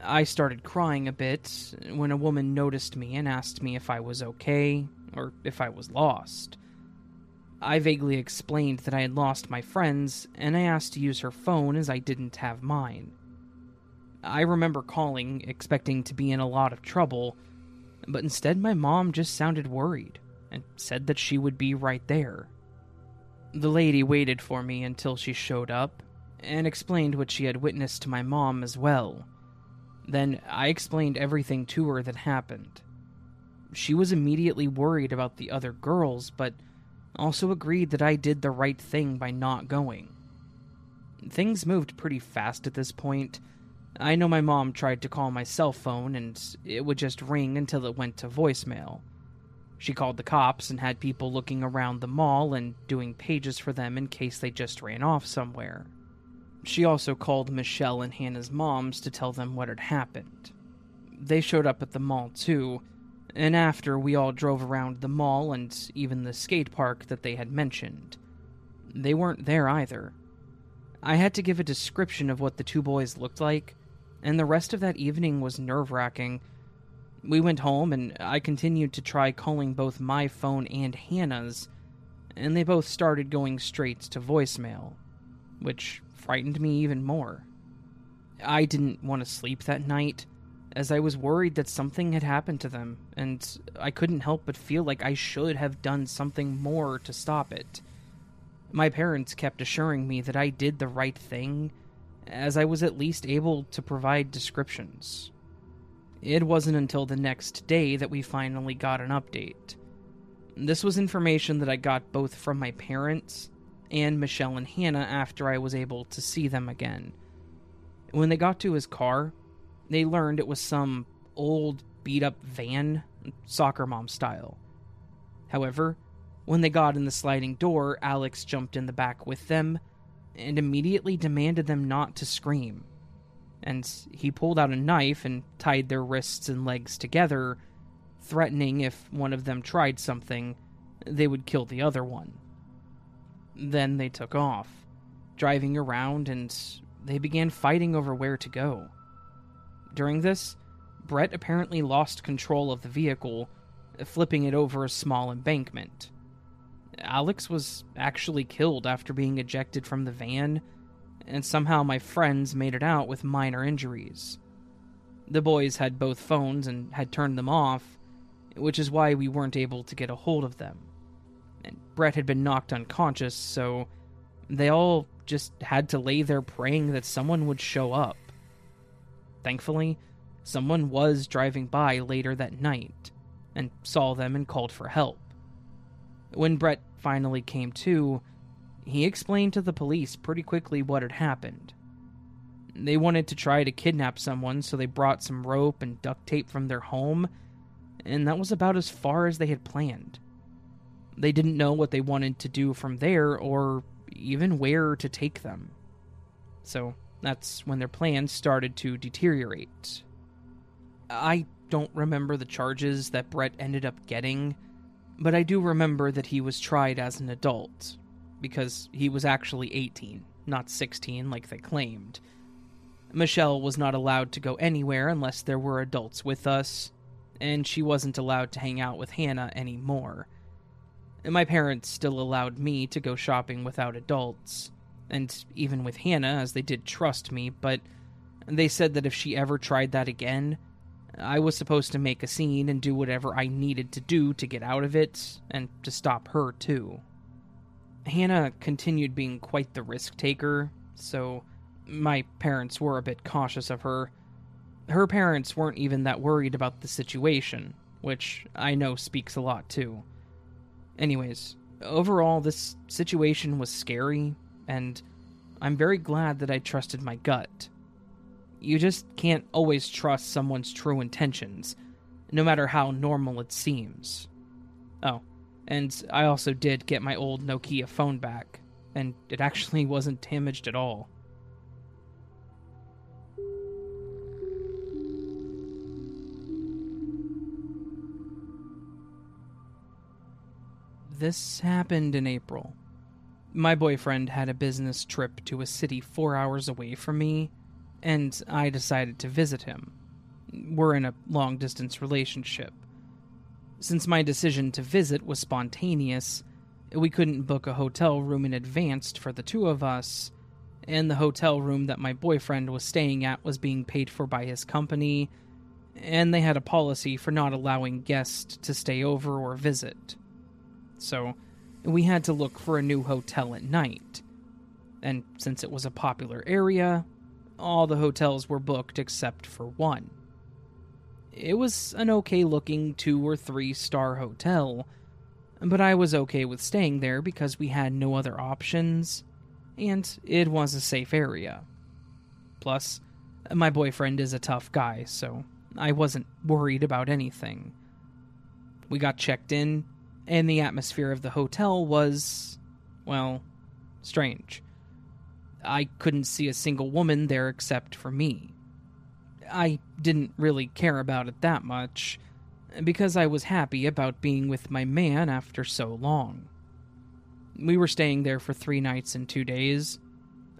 I started crying a bit when a woman noticed me and asked me if I was okay or if I was lost. I vaguely explained that I had lost my friends, and I asked to use her phone as I didn't have mine. I remember calling, expecting to be in a lot of trouble, but instead my mom just sounded worried and said that she would be right there. The lady waited for me until she showed up and explained what she had witnessed to my mom as well. Then I explained everything to her that happened. She was immediately worried about the other girls, but also agreed that I did the right thing by not going. Things moved pretty fast at this point. I know my mom tried to call my cell phone and it would just ring until it went to voicemail. She called the cops and had people looking around the mall and doing pages for them in case they just ran off somewhere. She also called Michelle and Hannah's moms to tell them what had happened. They showed up at the mall too, and after we all drove around the mall and even the skate park that they had mentioned. They weren't there either. I had to give a description of what the two boys looked like, and the rest of that evening was nerve wracking. We went home, and I continued to try calling both my phone and Hannah's, and they both started going straight to voicemail, which frightened me even more. I didn't want to sleep that night as I was worried that something had happened to them, and I couldn't help but feel like I should have done something more to stop it. My parents kept assuring me that I did the right thing, as I was at least able to provide descriptions. It wasn't until the next day that we finally got an update. This was information that I got both from my parents and Michelle and Hannah after I was able to see them again. When they got to his car, they learned it was some old, beat up van, soccer mom style. However, when they got in the sliding door, Alex jumped in the back with them and immediately demanded them not to scream. And he pulled out a knife and tied their wrists and legs together, threatening if one of them tried something, they would kill the other one. Then they took off, driving around, and they began fighting over where to go. During this, Brett apparently lost control of the vehicle, flipping it over a small embankment. Alex was actually killed after being ejected from the van, and somehow my friends made it out with minor injuries. The boys had both phones and had turned them off, which is why we weren't able to get a hold of them. And Brett had been knocked unconscious, so they all just had to lay there praying that someone would show up. Thankfully, someone was driving by later that night and saw them and called for help. When Brett finally came to, he explained to the police pretty quickly what had happened. They wanted to try to kidnap someone, so they brought some rope and duct tape from their home, and that was about as far as they had planned. They didn't know what they wanted to do from there or even where to take them. So that's when their plans started to deteriorate. I don't remember the charges that Brett ended up getting, but I do remember that he was tried as an adult, because he was actually 18, not 16 like they claimed. Michelle was not allowed to go anywhere unless there were adults with us, and she wasn't allowed to hang out with Hannah anymore. My parents still allowed me to go shopping without adults, and even with Hannah, as they did trust me, but they said that if she ever tried that again, I was supposed to make a scene and do whatever I needed to do to get out of it, and to stop her too. Hannah continued being quite the risk taker, so my parents were a bit cautious of her. Her parents weren't even that worried about the situation, which I know speaks a lot too. Anyways, overall, this situation was scary and I'm very glad that I trusted my gut. You just can't always trust someone's true intentions, no matter how normal it seems. Oh, and I also did get my old Nokia phone back, and it actually wasn't damaged at all. This happened in April. My boyfriend had a business trip to a city four hours away from me, and I decided to visit him. We're in a long distance relationship. Since my decision to visit was spontaneous, We couldn't book a hotel room in advance for the two of us, and the hotel room that my boyfriend was staying at was being paid for by his company, and they had a policy for not allowing guests to stay over or visit. So, we had to look for a new hotel at night. And since it was a popular area, all the hotels were booked except for one. It was an okay looking two or three star hotel, but I was okay with staying there because we had no other options, and it was a safe area. Plus, my boyfriend is a tough guy, so I wasn't worried about anything. We got checked in, and the atmosphere of the hotel was, well, strange. I couldn't see a single woman there except for me. I didn't really care about it that much, because I was happy about being with my man after so long. We were staying there for three nights and two days,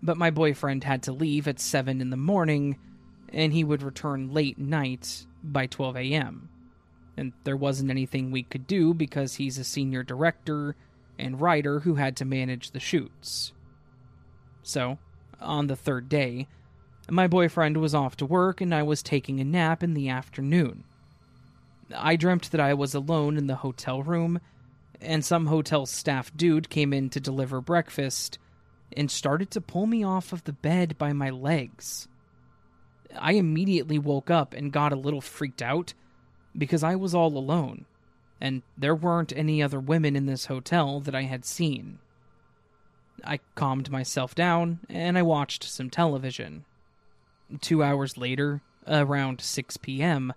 but my boyfriend had to leave at 7 in the morning, and he would return late night by 12 a.m. And there wasn't anything we could do because he's a senior director and writer who had to manage the shoots. So, on the third day, my boyfriend was off to work and I was taking a nap in the afternoon. I dreamt that I was alone in the hotel room, and some hotel staff dude came in to deliver breakfast and started to pull me off of the bed by my legs. I immediately woke up and got a little freaked out because I was all alone, and there weren't any other women in this hotel that I had seen. I calmed myself down and I watched some television. Two hours later, around 6 p.m.,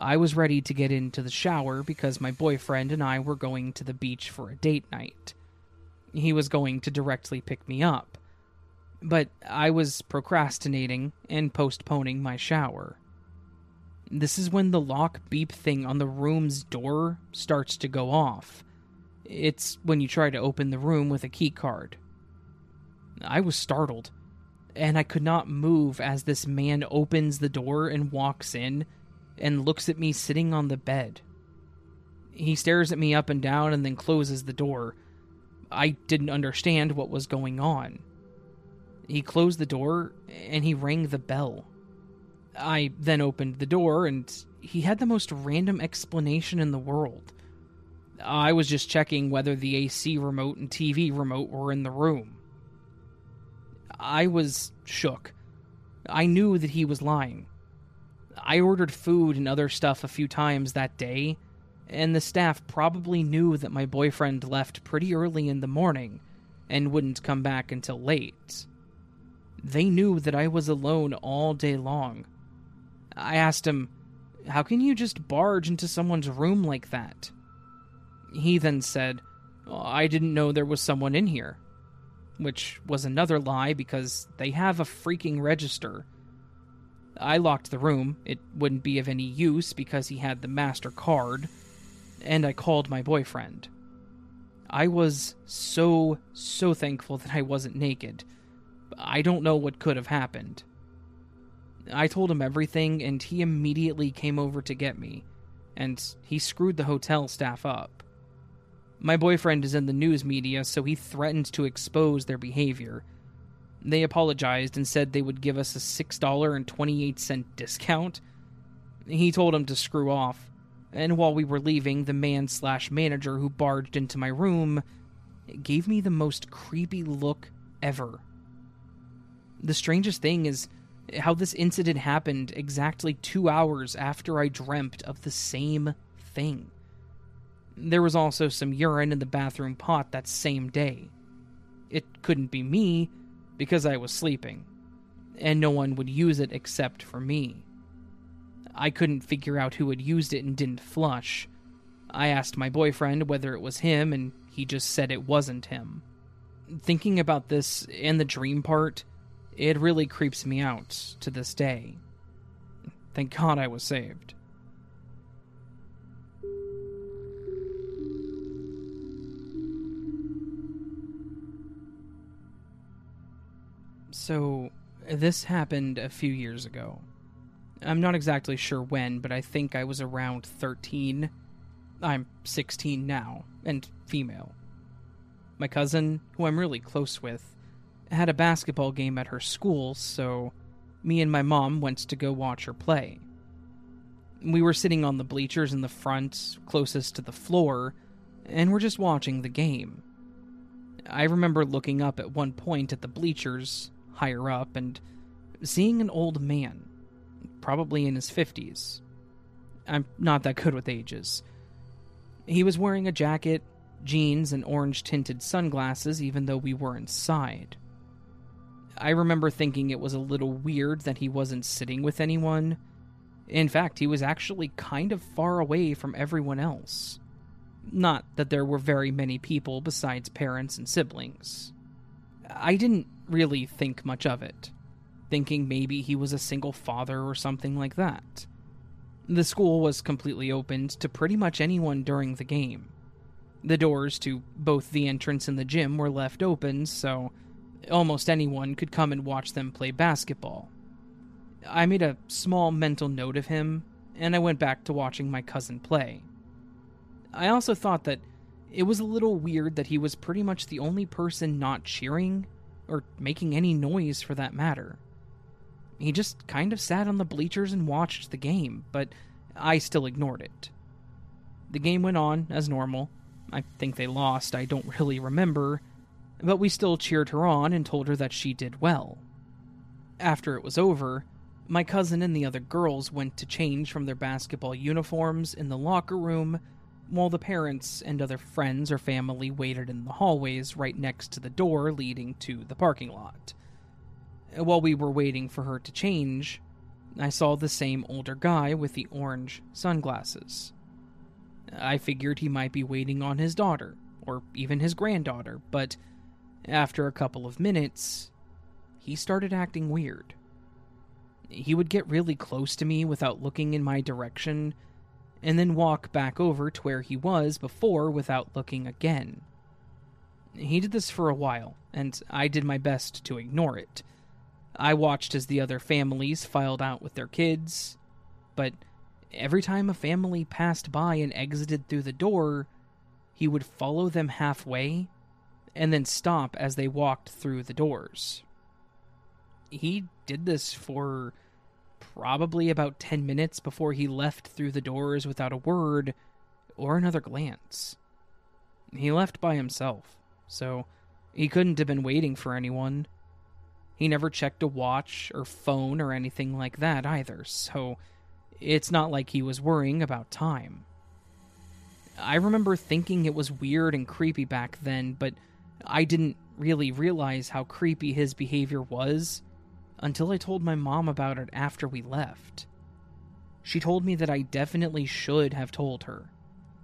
I was ready to get into the shower because my boyfriend and I were going to the beach for a date night. He was going to directly pick me up, but I was procrastinating and postponing my shower. This is when the lock beep thing on the room's door starts to go off. It's when you try to open the room with a key card. I was startled, and I could not move as this man opens the door and walks in and looks at me sitting on the bed. He stares at me up and down and then closes the door. I didn't understand what was going on. He closed the door and he rang the bell. I then opened the door and he had the most random explanation in the world. I was just checking whether the AC remote and TV remote were in the room. I was shook. I knew that he was lying. I ordered food and other stuff a few times that day, and the staff probably knew that my boyfriend left pretty early in the morning and wouldn't come back until late. They knew that I was alone all day long. I asked him, How can you just barge into someone's room like that? He then said, oh, I didn't know there was someone in here which was another lie because they have a freaking register. I locked the room. It wouldn't be of any use because he had the master card, and I called my boyfriend. I was so, so thankful that I wasn't naked. I don't know what could have happened. I told him everything, and he immediately came over to get me, and he screwed the hotel staff up. My boyfriend is in the news media, so he threatened to expose their behavior. They apologized and said they would give us a $6.28 discount. He told him to screw off, and while we were leaving, the man slash manager who barged into my room gave me the most creepy look ever. The strangest thing is how this incident happened exactly two hours after I dreamt of the same thing. There was also some urine in the bathroom pot that same day. It couldn't be me because I was sleeping, and no one would use it except for me. I couldn't figure out who had used it and didn't flush. I asked my boyfriend whether it was him, and he just said it wasn't him. Thinking about this and the dream part, it really creeps me out to this day. Thank God I was saved. So, this happened a few years ago. I'm not exactly sure when, but I think I was around 13. I'm 16 now, and female. My cousin, who I'm really close with, had a basketball game at her school, so me and my mom went to go watch her play. We were sitting on the bleachers in the front, closest to the floor, and we're just watching the game. I remember looking up at one point at the bleachers, higher up, and seeing an old man, probably in his 50s. I'm not that good with ages. He was wearing a jacket, jeans, and orange tinted sunglasses, even though we were inside. I remember thinking it was a little weird that he wasn't sitting with anyone. In fact, he was actually kind of far away from everyone else. Not that there were very many people besides parents and siblings. I didn't really think much of it, thinking maybe he was a single father or something like that. The school was completely opened to pretty much anyone during the game. The doors to both the entrance and the gym were left open, so almost anyone could come and watch them play basketball. I made a small mental note of him, and I went back to watching my cousin play. I also thought that it was a little weird that he was pretty much the only person not cheering, or making any noise for that matter. He just kind of sat on the bleachers and watched the game, but I still ignored it. The game went on as normal. I think they lost, I don't really remember, but we still cheered her on and told her that she did well. After it was over, my cousin and the other girls went to change from their basketball uniforms in the locker room while the parents and other friends or family waited in the hallways right next to the door leading to the parking lot. Uh, while we were waiting for her to change, I saw the same older guy with the orange sunglasses. I figured he might be waiting on his daughter, or even his granddaughter, but after a couple of minutes, he started acting weird. He would get really close to me without looking in my direction and then walk back over to where he was before without looking again. He did this for a while, and I did my best to ignore it. I watched as the other families filed out with their kids, but every time a family passed by and exited through the door, he would follow them halfway and then stop as they walked through the doors. He did this for probably about 10 minutes before he left through the doors without a word or another glance. He left by himself, so he couldn't have been waiting for anyone. He never checked a watch or phone or anything like that either, so it's not like he was worrying about time. I remember thinking it was weird and creepy back then, but I didn't really realize how creepy his behavior was until I told my mom about it after we left. She told me that I definitely should have told her,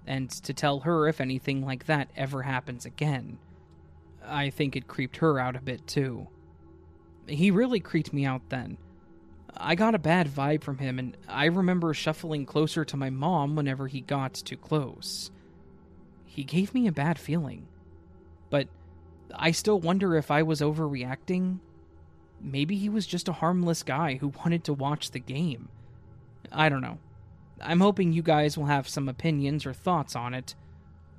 and to tell her if anything like that ever happens again. I think it creeped her out a bit too. He really creeped me out then. I got a bad vibe from him, and I remember shuffling closer to my mom whenever he got too close. He gave me a bad feeling. But I still wonder if I was overreacting maybe he was just a harmless guy who wanted to watch the game. I don't know. I'm hoping you guys will have some opinions or thoughts on it,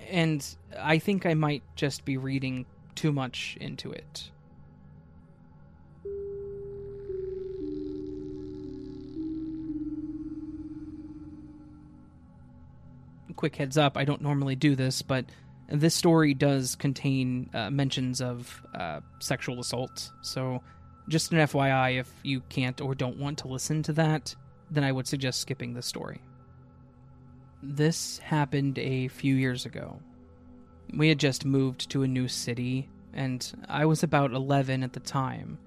and I think I might just be reading too much into it. Quick heads up, I don't normally do this, but this story does contain uh, mentions of uh, sexual assault, so just an FYI, if you can't or don't want to listen to that, then I would suggest skipping the story. This happened a few years ago. We had just moved to a new city, and I was about 11 at the time.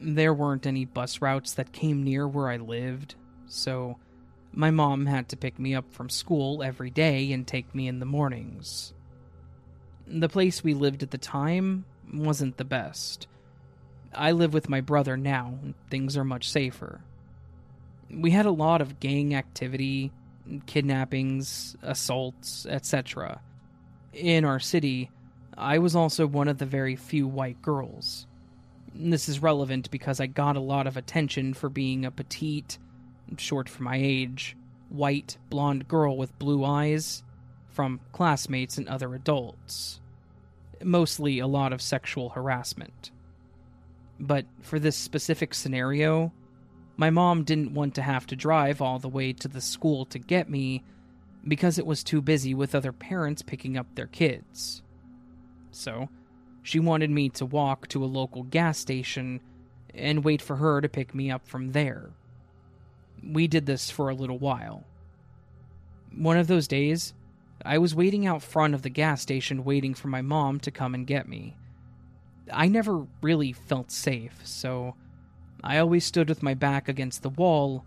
There weren't any bus routes that came near where I lived, so my mom had to pick me up from school every day and take me in the mornings. The place we lived at the time wasn't the best. I live with my brother now, and things are much safer. We had a lot of gang activity, kidnappings, assaults, etc. In our city, I was also one of the very few white girls. This is relevant because I got a lot of attention for being a petite, short for my age, white, blonde girl with blue eyes from classmates and other adults. mostly a lot of sexual harassment. But for this specific scenario, my mom didn't want to have to drive all the way to the school to get me because it was too busy with other parents picking up their kids. So, she wanted me to walk to a local gas station and wait for her to pick me up from there. We did this for a little while. One of those days, I was waiting out front of the gas station waiting for my mom to come and get me. I never really felt safe, so I always stood with my back against the wall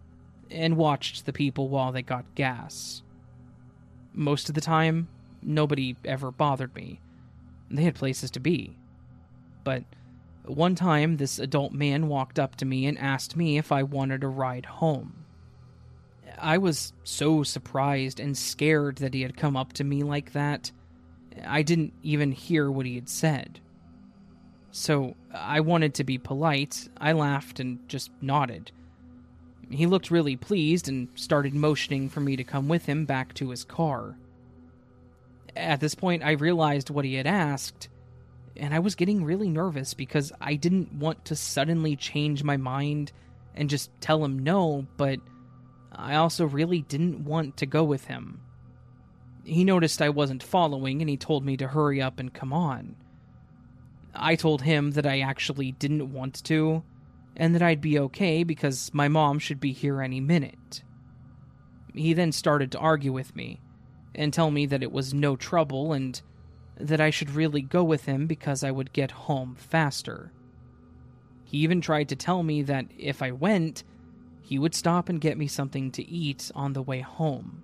and watched the people while they got gas. Most of the time, nobody ever bothered me. They had places to be. But one time, this adult man walked up to me and asked me if I wanted a ride home. I was so surprised and scared that he had come up to me like that. I didn't even hear what he had said. So I wanted to be polite. I laughed and just nodded. He looked really pleased and started motioning for me to come with him back to his car. At this point, I realized what he had asked, and I was getting really nervous because I didn't want to suddenly change my mind and just tell him no, but I also really didn't want to go with him. He noticed I wasn't following and he told me to hurry up and come on. I told him that I actually didn't want to, and that I'd be okay because my mom should be here any minute. He then started to argue with me and tell me that it was no trouble and that I should really go with him because I would get home faster. He even tried to tell me that if I went, he would stop and get me something to eat on the way home.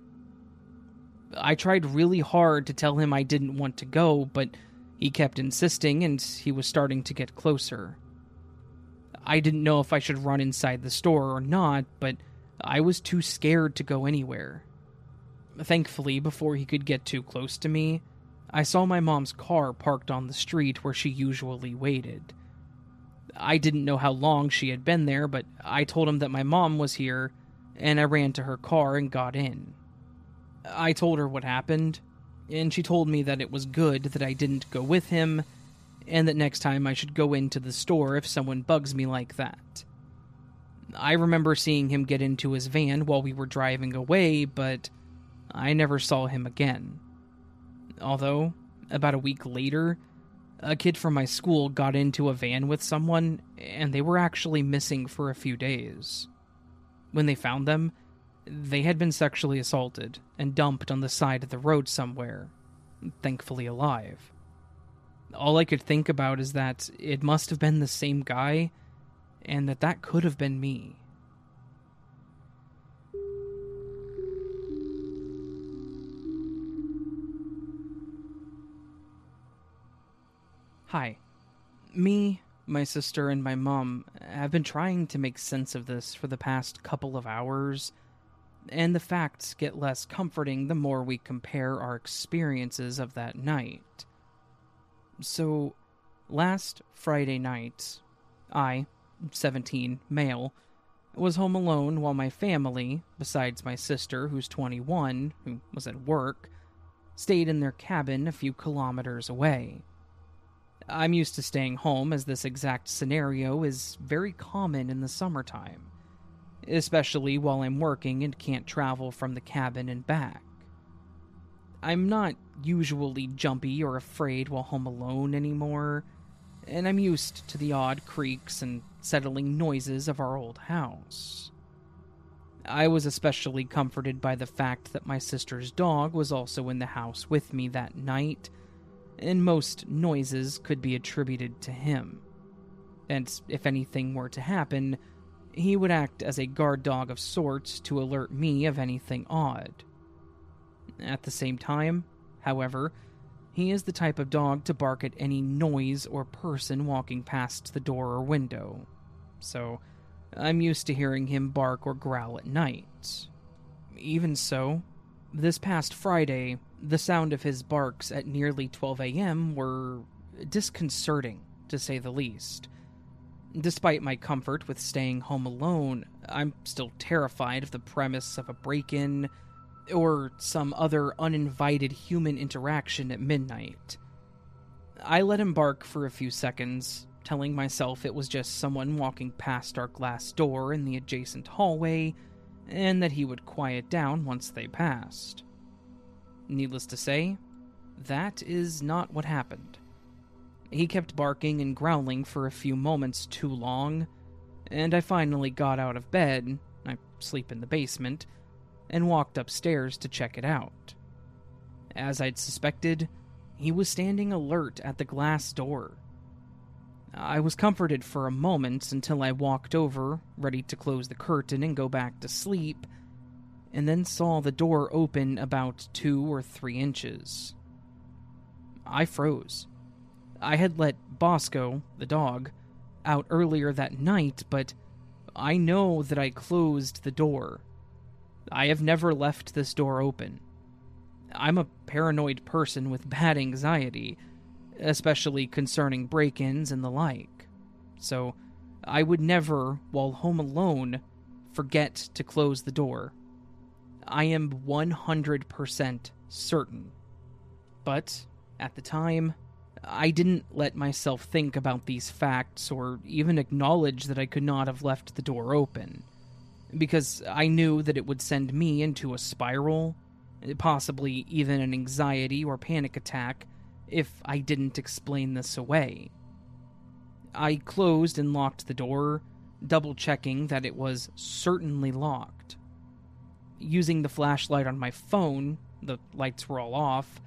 I tried really hard to tell him I didn't want to go, but he kept insisting and he was starting to get closer. I didn't know if I should run inside the store or not, but I was too scared to go anywhere. Thankfully, before he could get too close to me, I saw my mom's car parked on the street where she usually waited. I didn't know how long she had been there, but I told him that my mom was here, and I ran to her car and got in. I told her what happened, and she told me that it was good that I didn't go with him, and that next time I should go into the store if someone bugs me like that. I remember seeing him get into his van while we were driving away, but I never saw him again. Although, about a week later, a kid from my school got into a van with someone, and they were actually missing for a few days. When they found them, they had been sexually assaulted and dumped on the side of the road somewhere, thankfully alive. All I could think about is that it must have been the same guy, and that that could have been me. Hi. Me, my sister, and my mom have been trying to make sense of this for the past couple of hours and the facts get less comforting the more we compare our experiences of that night. So, last Friday night, I, 17, male, was home alone while my family, besides my sister, who's 21, who was at work, stayed in their cabin a few kilometers away. I'm used to staying home as this exact scenario is very common in the summertime especially while I'm working and can't travel from the cabin and back. I'm not usually jumpy or afraid while home alone anymore, and I'm used to the odd creaks and settling noises of our old house. I was especially comforted by the fact that my sister's dog was also in the house with me that night, and most noises could be attributed to him. And if anything were to happen, he would act as a guard dog of sorts to alert me of anything odd. At the same time, however, he is the type of dog to bark at any noise or person walking past the door or window, so I'm used to hearing him bark or growl at night. Even so, this past Friday, the sound of his barks at nearly 12 a.m. were disconcerting, to say the least. Despite my comfort with staying home alone, I'm still terrified of the premise of a break in or some other uninvited human interaction at midnight. I let him bark for a few seconds, telling myself it was just someone walking past our glass door in the adjacent hallway, and that he would quiet down once they passed. Needless to say, that is not what happened. He kept barking and growling for a few moments too long, and I finally got out of bed, I sleep in the basement, and walked upstairs to check it out. As I'd suspected, he was standing alert at the glass door. I was comforted for a moment until I walked over, ready to close the curtain and go back to sleep, and then saw the door open about two or three inches. I froze. I had let Bosco, the dog, out earlier that night, but I know that I closed the door. I have never left this door open. I'm a paranoid person with bad anxiety, especially concerning break ins and the like. So, I would never, while home alone, forget to close the door. I am 100% certain. But, at the time, I didn't let myself think about these facts or even acknowledge that I could not have left the door open, because I knew that it would send me into a spiral, possibly even an anxiety or panic attack, if I didn't explain this away. I closed and locked the door, double checking that it was certainly locked. Using the flashlight on my phone, the lights were all off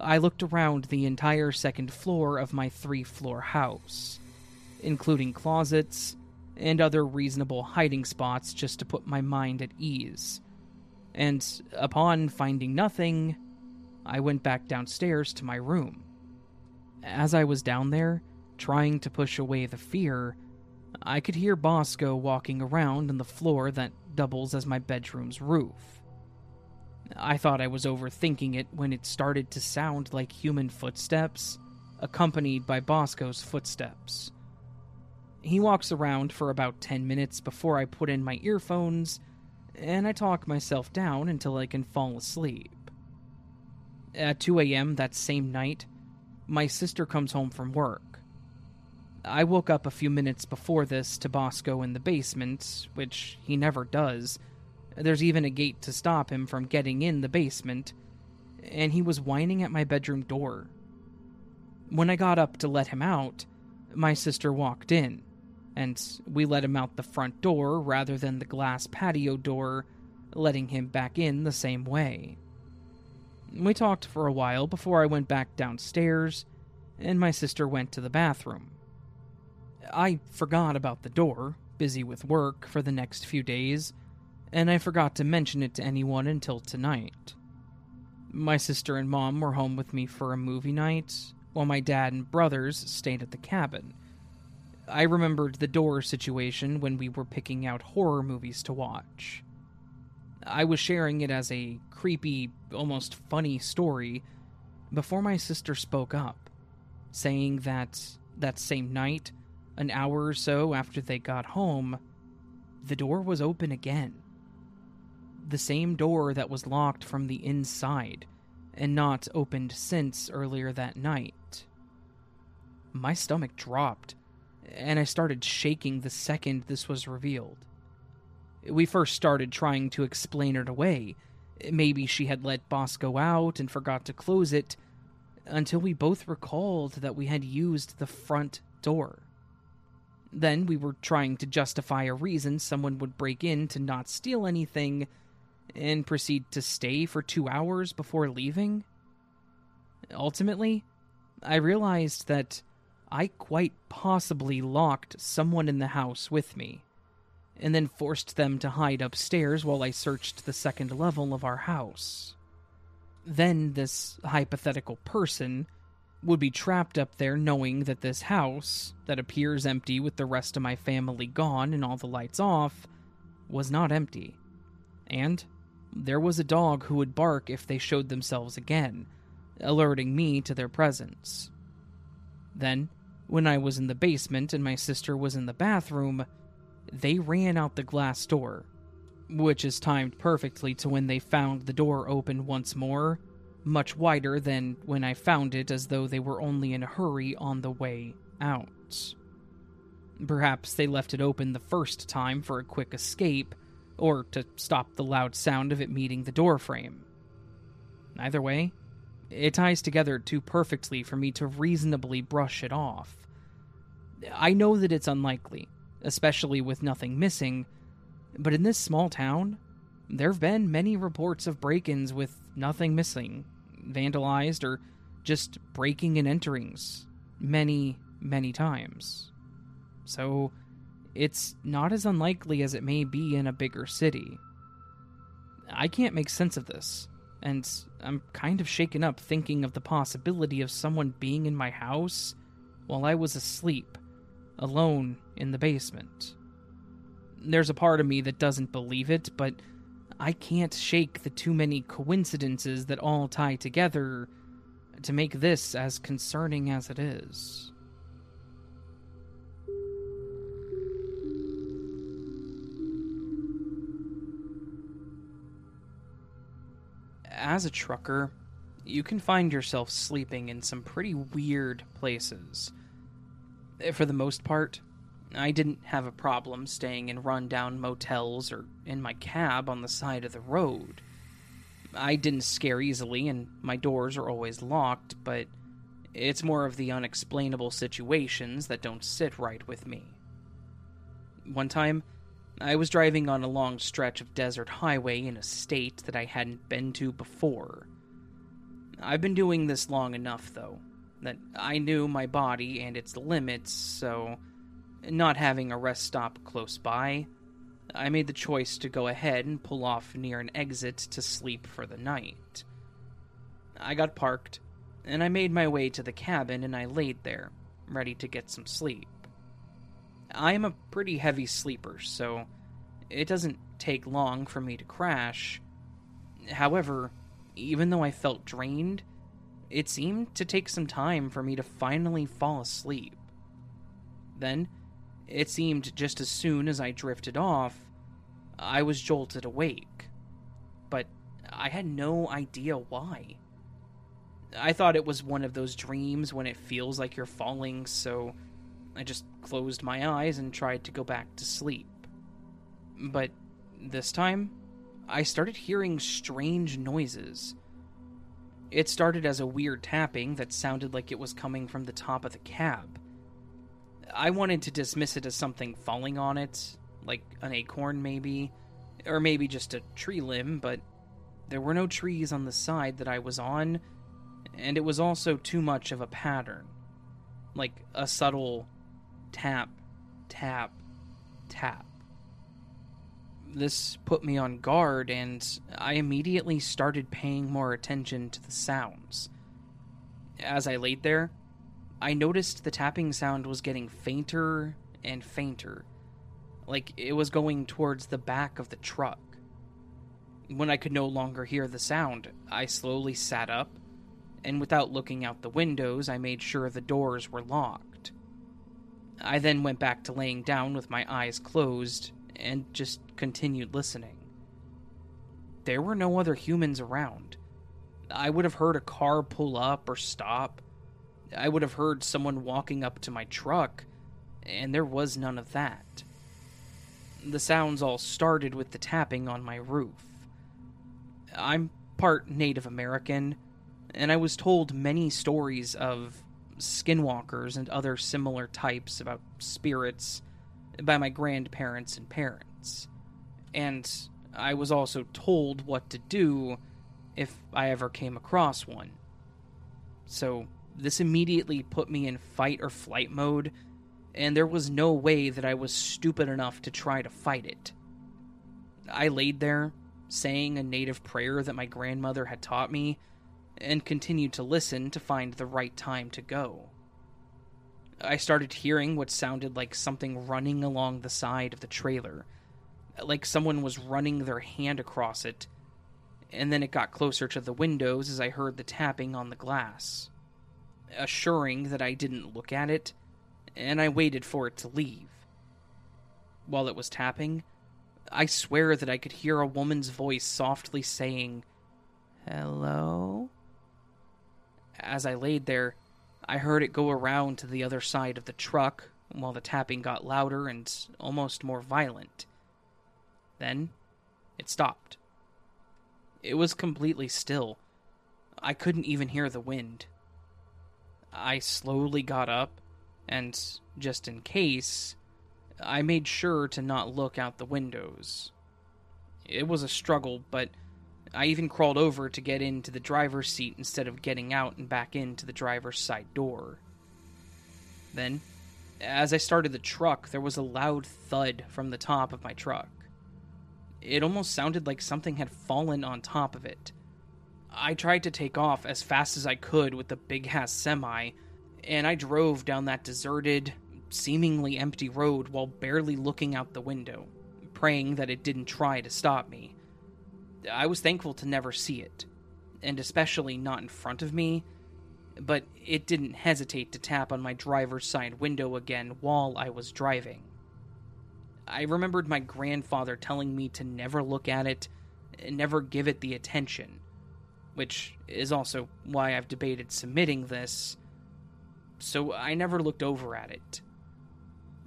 I looked around the entire second floor of my three floor house, including closets and other reasonable hiding spots just to put my mind at ease. And upon finding nothing, I went back downstairs to my room. As I was down there, trying to push away the fear, I could hear Bosco walking around on the floor that doubles as my bedroom's roof. I thought I was overthinking it when it started to sound like human footsteps, accompanied by Bosco's footsteps. He walks around for about 10 minutes before I put in my earphones, and I talk myself down until I can fall asleep. At 2 a.m. that same night, my sister comes home from work. I woke up a few minutes before this to Bosco in the basement, which he never does there's even a gate to stop him from getting in the basement, and he was whining at my bedroom door. When I got up to let him out, my sister walked in, and we let him out the front door rather than the glass patio door, letting him back in the same way. We talked for a while before I went back downstairs, and my sister went to the bathroom. I forgot about the door, busy with work for the next few days, and I forgot to mention it to anyone until tonight. My sister and mom were home with me for a movie night, while my dad and brothers stayed at the cabin. I remembered the door situation when we were picking out horror movies to watch. I was sharing it as a creepy, almost funny story before my sister spoke up, saying that that same night, an hour or so after they got home, the door was open again the same door that was locked from the inside and not opened since earlier that night. My stomach dropped, and I started shaking the second this was revealed. We first started trying to explain it away. Maybe she had let Bosco out and forgot to close it, until we both recalled that we had used the front door. Then we were trying to justify a reason someone would break in to not steal anything and proceed to stay for two hours before leaving. Ultimately, I realized that I quite possibly locked someone in the house with me, and then forced them to hide upstairs while I searched the second level of our house. Then this hypothetical person would be trapped up there knowing that this house, that appears empty with the rest of my family gone and all the lights off, was not empty. And there was a dog who would bark if they showed themselves again, alerting me to their presence. Then, when I was in the basement and my sister was in the bathroom, they ran out the glass door, which is timed perfectly to when they found the door open once more much wider than when I found it, as though they were only in a hurry on the way out. Perhaps they left it open the first time for a quick escape, or to stop the loud sound of it meeting the doorframe. Either way, it ties together too perfectly for me to reasonably brush it off. I know that it's unlikely, especially with nothing missing, but in this small town, there have been many reports of break ins with nothing missing, vandalized, or just breaking and enterings many, many times. So, it's not as unlikely as it may be in a bigger city. I can't make sense of this, and I'm kind of shaken up thinking of the possibility of someone being in my house while I was asleep, alone in the basement. There's a part of me that doesn't believe it, but I can't shake the too many coincidences that all tie together to make this as concerning as it is. As a trucker, you can find yourself sleeping in some pretty weird places. Eh, for the most part, I didn't have a problem staying in rundown motels or in my cab on the side of the road. I didn't scare easily, and my doors are always locked, but it's more of the unexplainable situations that don't sit right with me. One time, I was driving on a long stretch of desert highway in a state that I hadn't been to before. I've been doing this long enough, though, that I knew my body and its limits, so not having a rest stop close by, I made the choice to go ahead and pull off near an exit to sleep for the night. I got parked, and I made my way to the cabin and I laid there, ready to get some sleep. I am a pretty heavy sleeper, so it doesn't take long for me to crash. However, even though I felt drained, it seemed to take some time for me to finally fall asleep. Then, it seemed just as soon as I drifted off, I was jolted awake. But I had no idea why. I thought it was one of those dreams when it feels like you're falling, so I just closed my eyes and tried to go back to sleep. But this time, I started hearing strange noises. It started as a weird tapping that sounded like it was coming from the top of the cab. I wanted to dismiss it as something falling on it, like an acorn maybe, or maybe just a tree limb, but there were no trees on the side that I was on, and it was also too much of a pattern. Like a subtle tap, tap, tap. This put me on guard, and I immediately started paying more attention to the sounds. As I laid there, I noticed the tapping sound was getting fainter and fainter, like it was going towards the back of the truck. When I could no longer hear the sound, I slowly sat up, and without looking out the windows, I made sure the doors were locked. I then went back to laying down with my eyes closed and just continued listening. There were no other humans around. I would have heard a car pull up or stop I would have heard someone walking up to my truck, and there was none of that. The sounds all started with the tapping on my roof. I'm part Native American, and I was told many stories of skinwalkers and other similar types about spirits by my grandparents and parents. And I was also told what to do if I ever came across one. So this immediately put me in fight or flight mode, and there was no way that I was stupid enough to try to fight it. I laid there, saying a native prayer that my grandmother had taught me, and continued to listen to find the right time to go. I started hearing what sounded like something running along the side of the trailer, like someone was running their hand across it, and then it got closer to the windows as I heard the tapping on the glass assuring that I didn't look at it, and I waited for it to leave. While it was tapping, I swear that I could hear a woman's voice softly saying, Hello? As I laid there, I heard it go around to the other side of the truck while the tapping got louder and almost more violent. Then it stopped. It was completely still. I couldn't even hear the wind. I slowly got up, and just in case, I made sure to not look out the windows. It was a struggle, but I even crawled over to get into the driver's seat instead of getting out and back into the driver's side door. Then, as I started the truck, there was a loud thud from the top of my truck. It almost sounded like something had fallen on top of it. I tried to take off as fast as I could with the big ass semi, and I drove down that deserted, seemingly empty road while barely looking out the window, praying that it didn't try to stop me. I was thankful to never see it, and especially not in front of me, but it didn't hesitate to tap on my driver's side window again while I was driving. I remembered my grandfather telling me to never look at it, never give it the attention, which is also why I've debated submitting this, so I never looked over at it.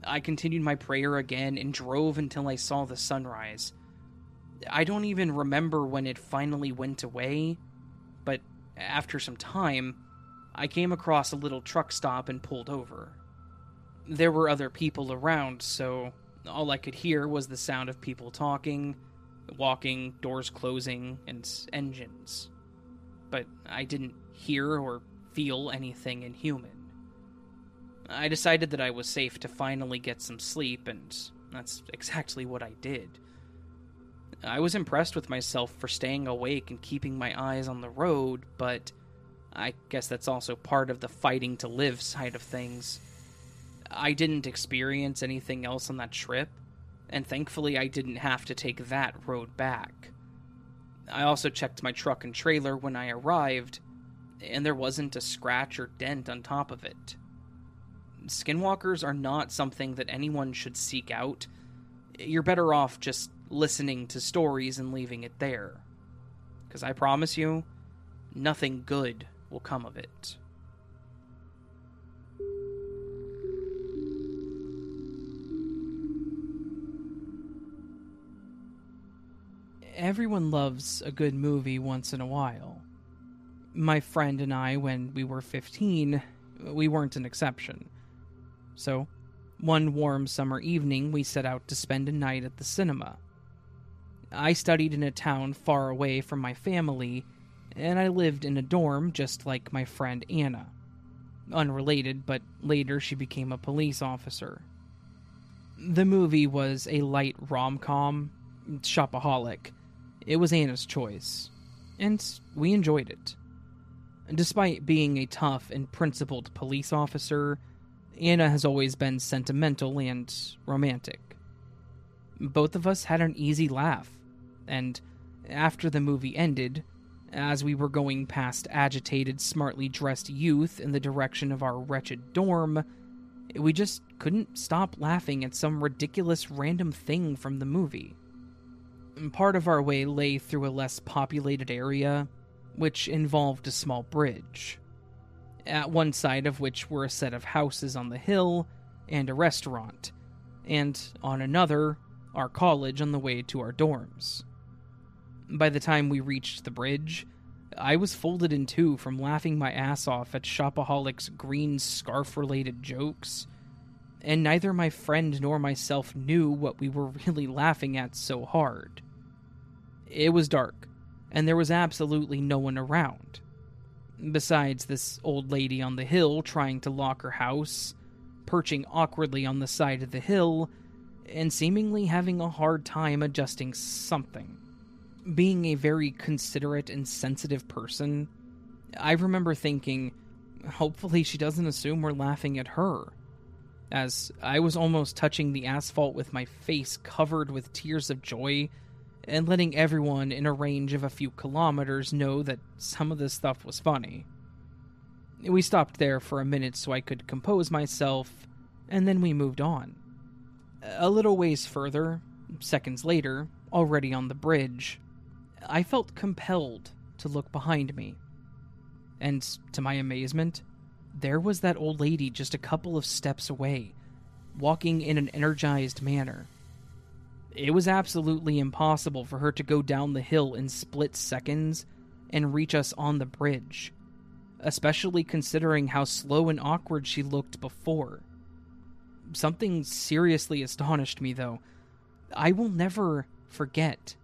I continued my prayer again and drove until I saw the sunrise. I don't even remember when it finally went away, but after some time, I came across a little truck stop and pulled over. There were other people around, so all I could hear was the sound of people talking, walking, doors closing, and engines. But I didn't hear or feel anything inhuman. I decided that I was safe to finally get some sleep, and that's exactly what I did. I was impressed with myself for staying awake and keeping my eyes on the road, but I guess that's also part of the fighting to live side of things. I didn't experience anything else on that trip, and thankfully I didn't have to take that road back. I also checked my truck and trailer when I arrived, and there wasn't a scratch or dent on top of it. Skinwalkers are not something that anyone should seek out. You're better off just listening to stories and leaving it there. Because I promise you, nothing good will come of it. everyone loves a good movie once in a while. My friend and I, when we were 15, we weren't an exception. So, one warm summer evening, we set out to spend a night at the cinema. I studied in a town far away from my family, and I lived in a dorm just like my friend Anna. Unrelated, but later she became a police officer. The movie was a light rom com, shopaholic, it was Anna's choice, and we enjoyed it. Despite being a tough and principled police officer, Anna has always been sentimental and romantic. Both of us had an easy laugh, and after the movie ended, as we were going past agitated, smartly dressed youth in the direction of our wretched dorm, we just couldn't stop laughing at some ridiculous random thing from the movie. Part of our way lay through a less populated area, which involved a small bridge. At one side of which were a set of houses on the hill and a restaurant, and on another, our college on the way to our dorms. By the time we reached the bridge, I was folded in two from laughing my ass off at Shopaholic's green scarf related jokes, and neither my friend nor myself knew what we were really laughing at so hard. It was dark, and there was absolutely no one around. Besides this old lady on the hill trying to lock her house, perching awkwardly on the side of the hill, and seemingly having a hard time adjusting something. Being a very considerate and sensitive person, I remember thinking, hopefully she doesn't assume we're laughing at her. As I was almost touching the asphalt with my face covered with tears of joy and letting everyone in a range of a few kilometers know that some of this stuff was funny. We stopped there for a minute so I could compose myself, and then we moved on. A little ways further, seconds later, already on the bridge, I felt compelled to look behind me. and to my amazement, there was that old lady just a couple of steps away, walking in an energized manner. It was absolutely impossible for her to go down the hill in split seconds and reach us on the bridge, especially considering how slow and awkward she looked before. Something seriously astonished me, though. I will never forget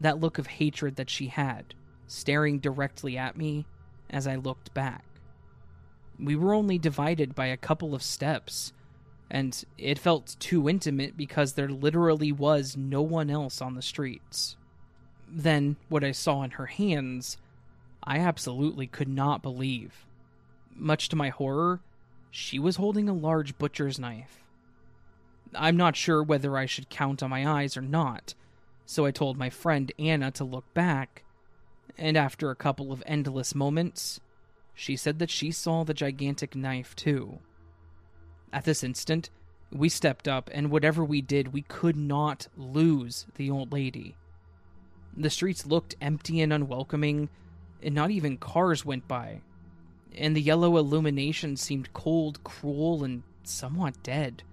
that look of hatred that she had, staring directly at me as I looked back. We were only divided by a couple of steps, and it felt too intimate because there literally was no one else on the streets. Then, what I saw in her hands, I absolutely could not believe. Much to my horror, she was holding a large butcher's knife. I'm not sure whether I should count on my eyes or not, so I told my friend Anna to look back, and after a couple of endless moments, she said that she saw the gigantic knife too. At this instant, we stepped up, and whatever we did, we could not lose the old lady. The streets looked empty and unwelcoming, and not even cars went by. And the yellow illumination seemed cold, cruel, and somewhat dead.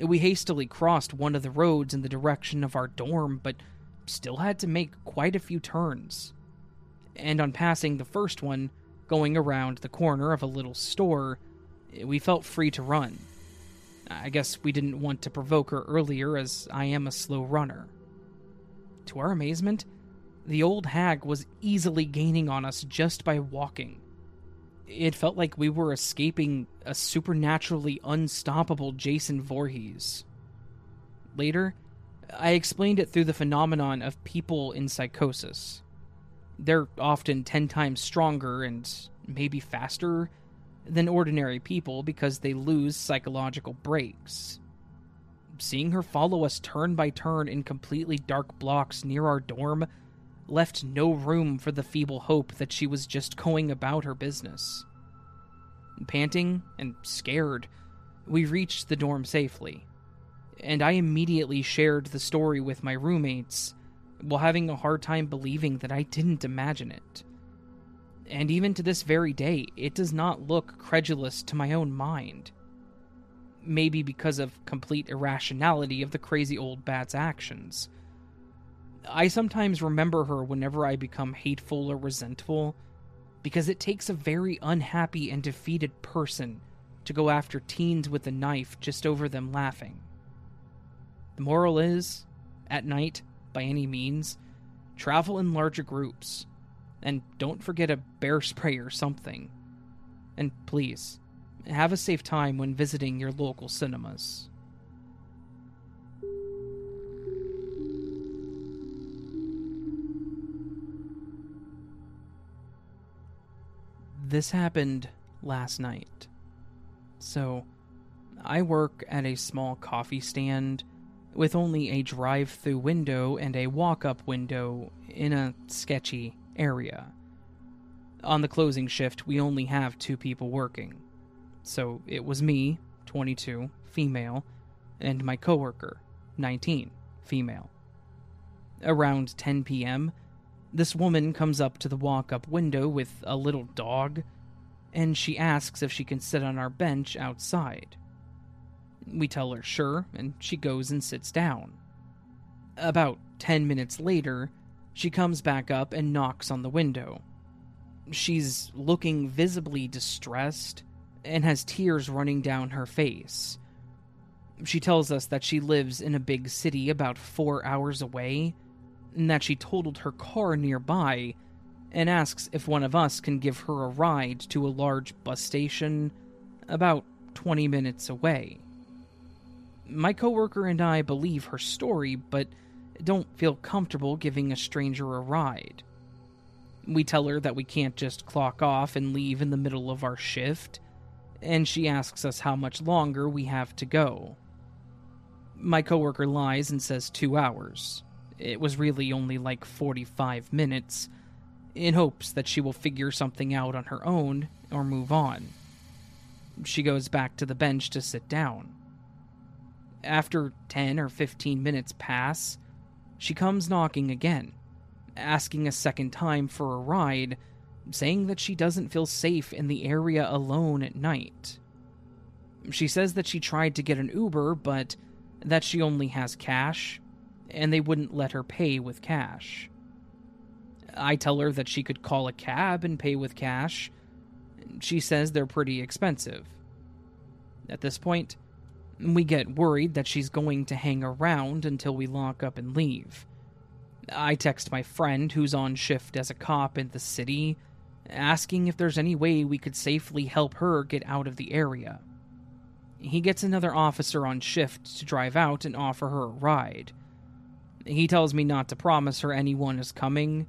We hastily crossed one of the roads in the direction of our dorm, but still had to make quite a few turns. And on passing the first one, going around the corner of a little store, we felt free to run. I guess we didn't want to provoke her earlier, as I am a slow runner. To our amazement, the old hag was easily gaining on us just by walking. It felt like we were escaping a supernaturally unstoppable Jason Voorhees. Later, I explained it through the phenomenon of people in psychosis. They're often 10 times stronger and maybe faster than ordinary people because they lose psychological brakes. Seeing her follow us turn by turn in completely dark blocks near our dorm left no room for the feeble hope that she was just going about her business. Panting and scared, we reached the dorm safely, and I immediately shared the story with my roommates while having a hard time believing that I didn't imagine it. And even to this very day, it does not look credulous to my own mind. Maybe because of complete irrationality of the crazy old bat's actions. I sometimes remember her whenever I become hateful or resentful, because it takes a very unhappy and defeated person to go after teens with a knife just over them laughing. The moral is, at night, by any means, travel in larger groups and don't forget a bear spray or something. And please, have a safe time when visiting your local cinemas. This happened last night. So, I work at a small coffee stand with only a drive through window and a walk up window in a sketchy area. On the closing shift, we only have two people working. So it was me, 22, female, and my coworker, 19, female. Around 10 p.m., this woman comes up to the walk up window with a little dog, and she asks if she can sit on our bench outside. We tell her sure, and she goes and sits down. About 10 minutes later, she comes back up and knocks on the window. She's looking visibly distressed and has tears running down her face. She tells us that she lives in a big city about four hours away, and that she totaled her car nearby, and asks if one of us can give her a ride to a large bus station about 20 minutes away. My coworker and I believe her story, but don't feel comfortable giving a stranger a ride. We tell her that we can't just clock off and leave in the middle of our shift, and she asks us how much longer we have to go. My coworker lies and says two hours. It was really only like 45 minutes, in hopes that she will figure something out on her own or move on. She goes back to the bench to sit down. After 10 or 15 minutes pass, she comes knocking again, asking a second time for a ride, saying that she doesn't feel safe in the area alone at night. She says that she tried to get an Uber, but that she only has cash, and they wouldn't let her pay with cash. I tell her that she could call a cab and pay with cash. She says they're pretty expensive. At this point, we get worried that she's going to hang around until we lock up and leave. I text my friend who's on shift as a cop in the city, asking if there's any way we could safely help her get out of the area. He gets another officer on shift to drive out and offer her a ride. He tells me not to promise her anyone is coming,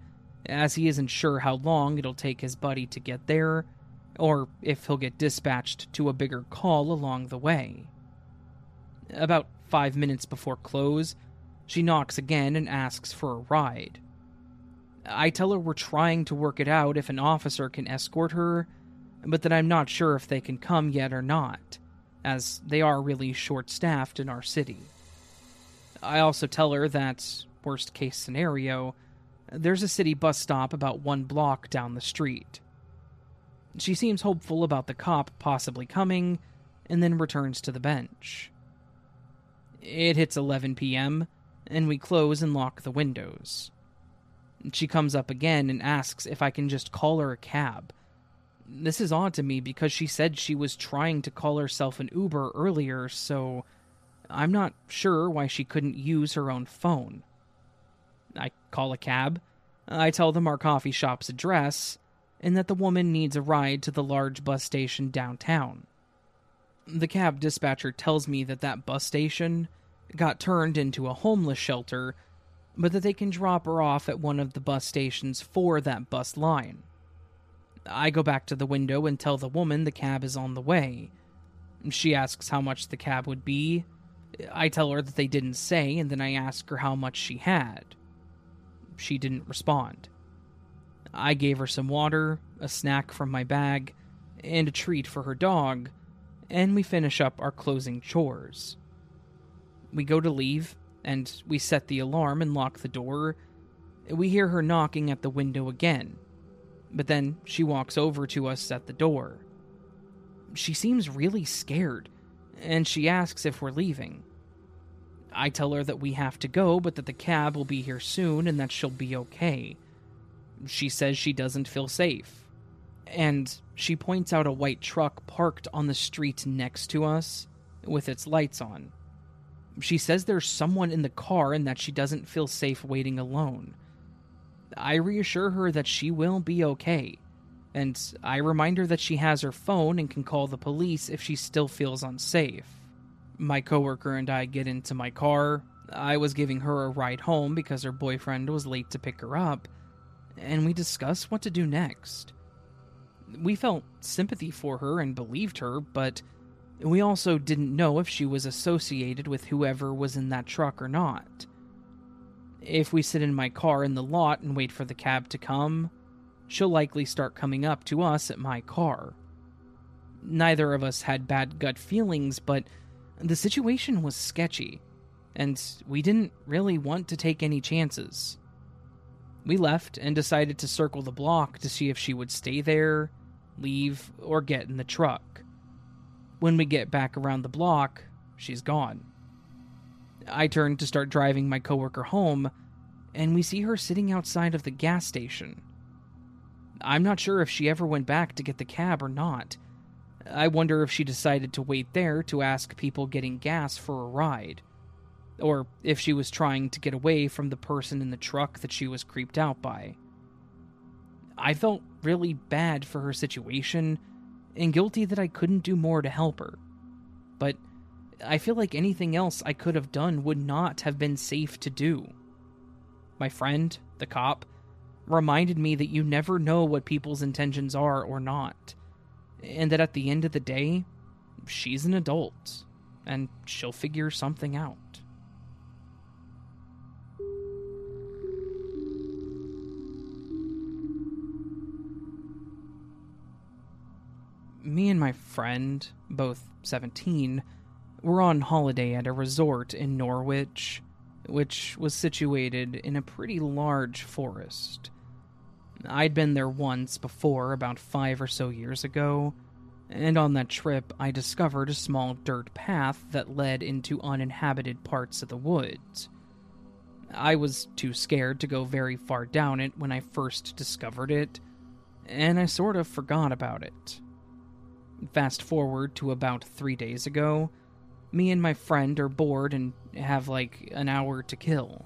as he isn't sure how long it'll take his buddy to get there, or if he'll get dispatched to a bigger call along the way. About five minutes before close, she knocks again and asks for a ride. I tell her we're trying to work it out if an officer can escort her, but that I'm not sure if they can come yet or not, as they are really short staffed in our city. I also tell her that, worst case scenario, there's a city bus stop about one block down the street. She seems hopeful about the cop possibly coming, and then returns to the bench. It hits 11 p.m., and we close and lock the windows. She comes up again and asks if I can just call her a cab. This is odd to me because she said she was trying to call herself an Uber earlier, so I'm not sure why she couldn't use her own phone. I call a cab. I tell them our coffee shop's address and that the woman needs a ride to the large bus station downtown. The cab dispatcher tells me that that bus station got turned into a homeless shelter, but that they can drop her off at one of the bus stations for that bus line. I go back to the window and tell the woman the cab is on the way. She asks how much the cab would be. I tell her that they didn't say, and then I ask her how much she had. She didn't respond. I gave her some water, a snack from my bag, and a treat for her dog, and we finish up our closing chores. We go to leave, and we set the alarm and lock the door. We hear her knocking at the window again, but then she walks over to us at the door. She seems really scared, and she asks if we're leaving. I tell her that we have to go, but that the cab will be here soon and that she'll be okay. She says she doesn't feel safe. And she points out a white truck parked on the street next to us with its lights on. She says there's someone in the car and that she doesn't feel safe waiting alone. I reassure her that she will be okay, and I remind her that she has her phone and can call the police if she still feels unsafe. My coworker and I get into my car. I was giving her a ride home because her boyfriend was late to pick her up, and we discuss what to do next. We felt sympathy for her and believed her, but we also didn't know if she was associated with whoever was in that truck or not. If we sit in my car in the lot and wait for the cab to come, she'll likely start coming up to us at my car. Neither of us had bad gut feelings, but the situation was sketchy, and we didn't really want to take any chances. We left and decided to circle the block to see if she would stay there, leave, or get in the truck. When we get back around the block, she's gone. I turn to start driving my coworker home, and we see her sitting outside of the gas station. I'm not sure if she ever went back to get the cab or not. I wonder if she decided to wait there to ask people getting gas for a ride, or if she was trying to get away from the person in the truck that she was creeped out by. I felt really bad for her situation and guilty that I couldn't do more to help her. But I feel like anything else I could have done would not have been safe to do. My friend, the cop, reminded me that you never know what people's intentions are or not, and that at the end of the day, she's an adult, and she'll figure something out. Me and my friend, both 17, were on holiday at a resort in Norwich, which was situated in a pretty large forest. I'd been there once before, about five or so years ago, and on that trip I discovered a small dirt path that led into uninhabited parts of the woods. I was too scared to go very far down it when I first discovered it, and I sort of forgot about it. Fast forward to about three days ago, me and my friend are bored and have like an hour to kill.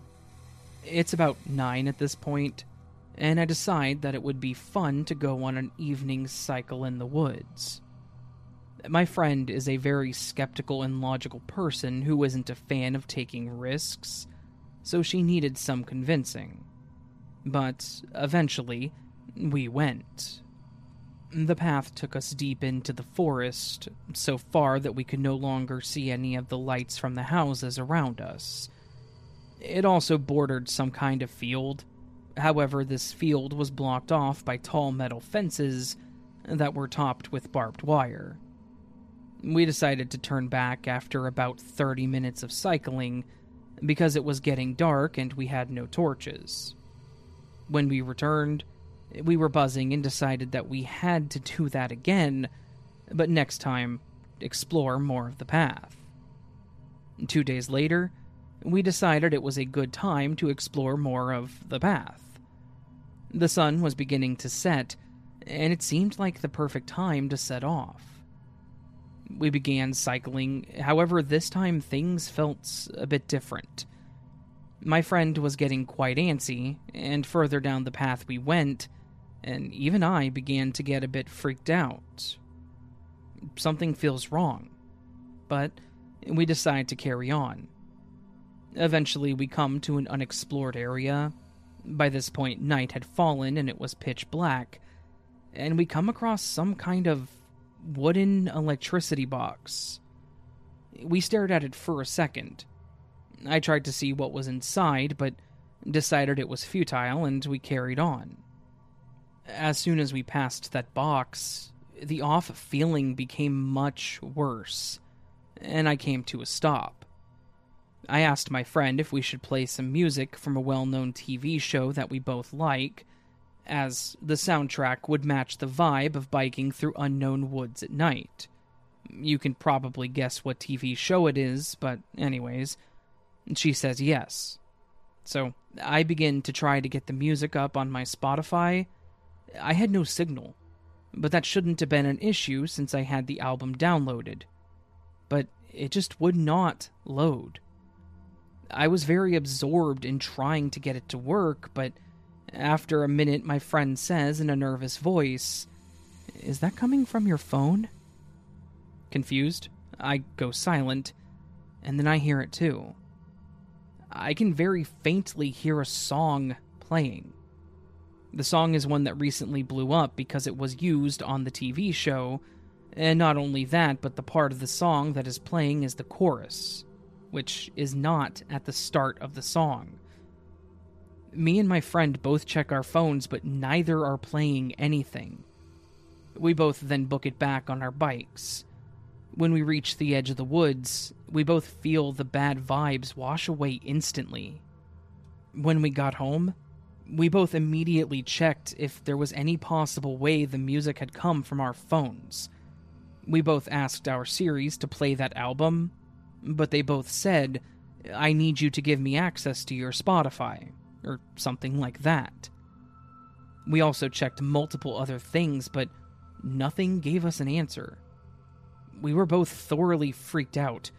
It's about nine at this point, and I decide that it would be fun to go on an evening cycle in the woods. My friend is a very skeptical and logical person who isn't a fan of taking risks, so she needed some convincing. But eventually, we went. The path took us deep into the forest, so far that we could no longer see any of the lights from the houses around us. It also bordered some kind of field. However, this field was blocked off by tall metal fences that were topped with barbed wire. We decided to turn back after about 30 minutes of cycling because it was getting dark and we had no torches. When we returned, we were buzzing and decided that we had to do that again, but next time, explore more of the path. Two days later, we decided it was a good time to explore more of the path. The sun was beginning to set, and it seemed like the perfect time to set off. We began cycling, however, this time things felt a bit different. My friend was getting quite antsy, and further down the path we went, and even I began to get a bit freaked out. Something feels wrong, but we decide to carry on. Eventually, we come to an unexplored area. By this point, night had fallen and it was pitch black, and we come across some kind of wooden electricity box. We stared at it for a second. I tried to see what was inside, but decided it was futile and we carried on. As soon as we passed that box, the off feeling became much worse, and I came to a stop. I asked my friend if we should play some music from a well known TV show that we both like, as the soundtrack would match the vibe of biking through unknown woods at night. You can probably guess what TV show it is, but, anyways, she says yes. So I begin to try to get the music up on my Spotify. I had no signal, but that shouldn't have been an issue since I had the album downloaded. But it just would not load. I was very absorbed in trying to get it to work, but after a minute, my friend says in a nervous voice, Is that coming from your phone? Confused, I go silent, and then I hear it too. I can very faintly hear a song playing. The song is one that recently blew up because it was used on the TV show, and not only that, but the part of the song that is playing is the chorus, which is not at the start of the song. Me and my friend both check our phones, but neither are playing anything. We both then book it back on our bikes. When we reach the edge of the woods, we both feel the bad vibes wash away instantly. When we got home, we both immediately checked if there was any possible way the music had come from our phones. We both asked our Siris to play that album, but they both said, I need you to give me access to your Spotify or something like that. We also checked multiple other things, but nothing gave us an answer. We were both thoroughly freaked out,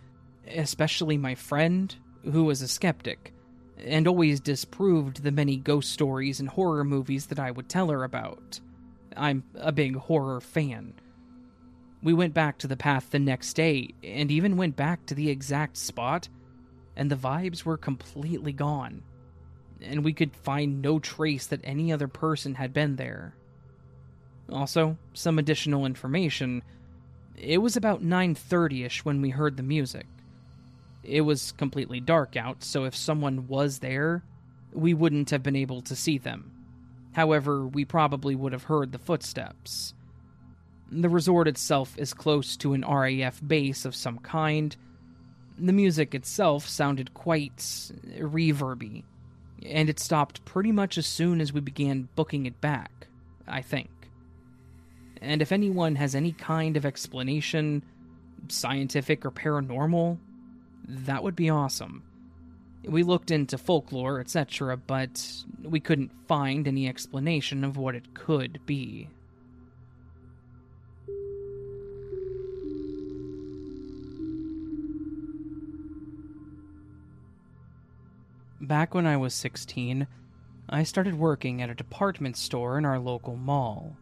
especially my friend, who was a skeptic, and always disproved the many ghost stories and horror movies that I would tell her about. I'm a big horror fan. We went back to the path the next day, and even went back to the exact spot, and the vibes were completely gone and we could find no trace that any other person had been there. Also, some additional information. It was about 9:30ish when we heard the music. It was completely dark out, so if someone was there, we wouldn't have been able to see them. However, we probably would have heard the footsteps. The resort itself is close to an RAF base of some kind. The music itself sounded quite reverby, and it stopped pretty much as soon as we began booking it back, I think. And if anyone has any kind of explanation, scientific or paranormal, that would be awesome. We looked into folklore, etc., but we couldn't find any explanation of what it could be. Back when I was 16, I started working at a department store in our local mall.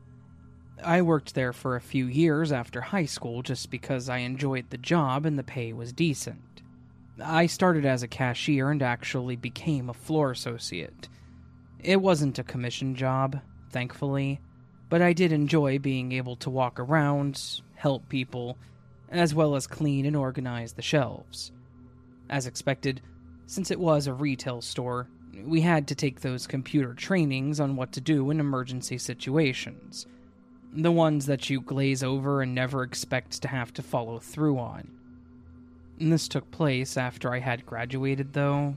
I worked there for a few years after high school just because I enjoyed the job and the pay was decent. I started as a cashier and actually became a floor associate. It wasn't a commission job, thankfully, but I did enjoy being able to walk around, help people, as well as clean and organize the shelves. As expected, since it was a retail store, we had to take those computer trainings on what to do in emergency situations. The ones that you glaze over and never expect to have to follow through on. And this took place after I had graduated, though.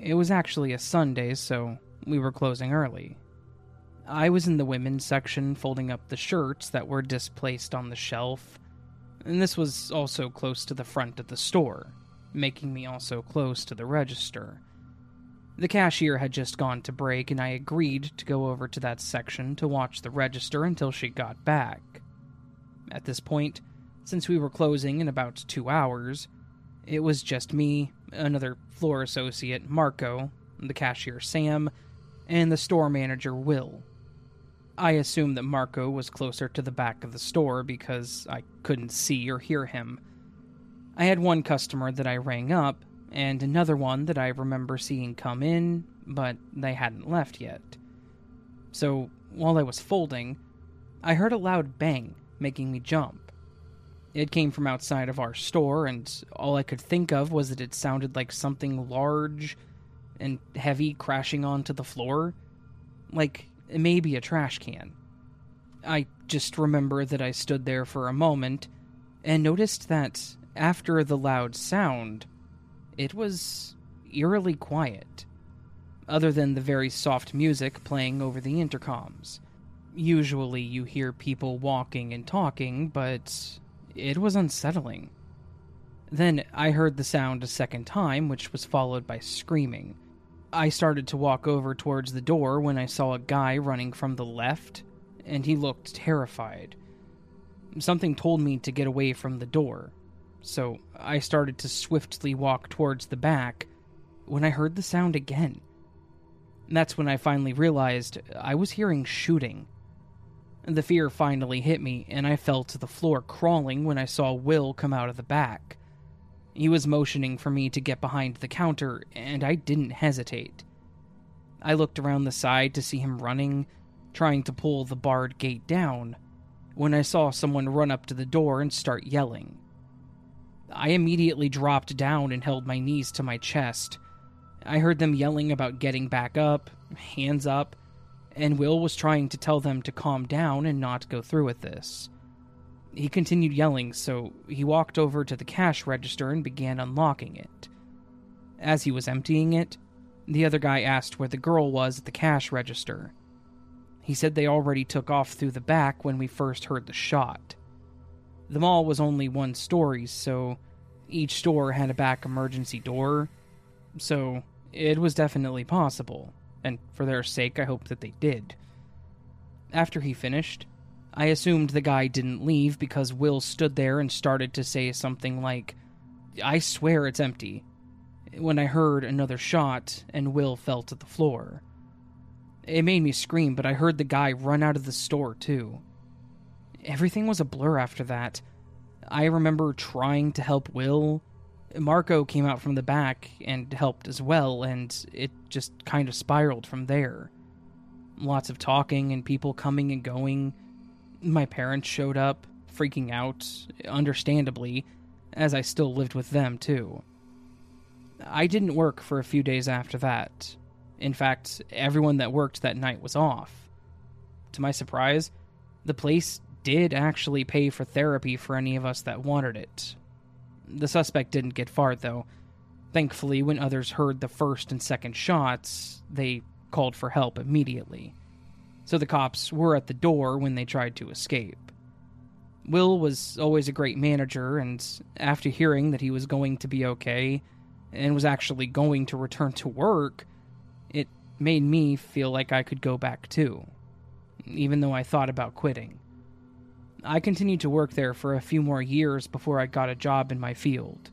It was actually a Sunday, so we were closing early. I was in the women's section folding up the shirts that were displaced on the shelf, and this was also close to the front of the store making me also close to the register. The cashier had just gone to break, and I agreed to go over to that section to watch the register until she got back. At this point, since we were closing in about two hours, it was just me, another floor associate, Marco, the cashier, Sam, and the store manager, Will. I assumed that Marco was closer to the back of the store because I couldn't see or hear him I had one customer that I rang up, and another one that I remember seeing come in, but they hadn't left yet. So, while I was folding, I heard a loud bang, making me jump. It came from outside of our store, and all I could think of was that it sounded like something large and heavy crashing onto the floor. Like maybe a trash can. I just remember that I stood there for a moment and noticed that after the loud sound, it was eerily quiet, other than the very soft music playing over the intercoms. Usually you hear people walking and talking, but it was unsettling. Then I heard the sound a second time, which was followed by screaming. I started to walk over towards the door when I saw a guy running from the left, and he looked terrified. Something told me to get away from the door, so I started to swiftly walk towards the back when I heard the sound again. That's when I finally realized I was hearing shooting. The fear finally hit me, and I fell to the floor crawling when I saw Will come out of the back. He was motioning for me to get behind the counter, and I didn't hesitate. I looked around the side to see him running, trying to pull the barred gate down, when I saw someone run up to the door and start yelling. I immediately dropped down and held my knees to my chest. I heard them yelling about getting back up, hands up, and Will was trying to tell them to calm down and not go through with this. He continued yelling, so he walked over to the cash register and began unlocking it. As he was emptying it, the other guy asked where the girl was at the cash register. He said they already took off through the back when we first heard the shot. The mall was only one story, so each store had a back emergency door, so it was definitely possible, and for their sake, I hope that they did. After he finished, I assumed the guy didn't leave because Will stood there and started to say something like, I swear it's empty, when I heard another shot and Will fell to the floor. It made me scream, but I heard the guy run out of the store too. Everything was a blur after that. I remember trying to help Will. Marco came out from the back and helped as well, and it just kind of spiraled from there. Lots of talking and people coming and going. My parents showed up, freaking out, understandably, as I still lived with them, too. I didn't work for a few days after that. In fact, everyone that worked that night was off. To my surprise, the place did actually pay for therapy for any of us that wanted it. The suspect didn't get far, though. Thankfully, when others heard the first and second shots, they called for help immediately. So the cops were at the door when they tried to escape. Will was always a great manager, and after hearing that he was going to be okay and was actually going to return to work, it made me feel like I could go back too, even though I thought about quitting. I continued to work there for a few more years before I got a job in my field.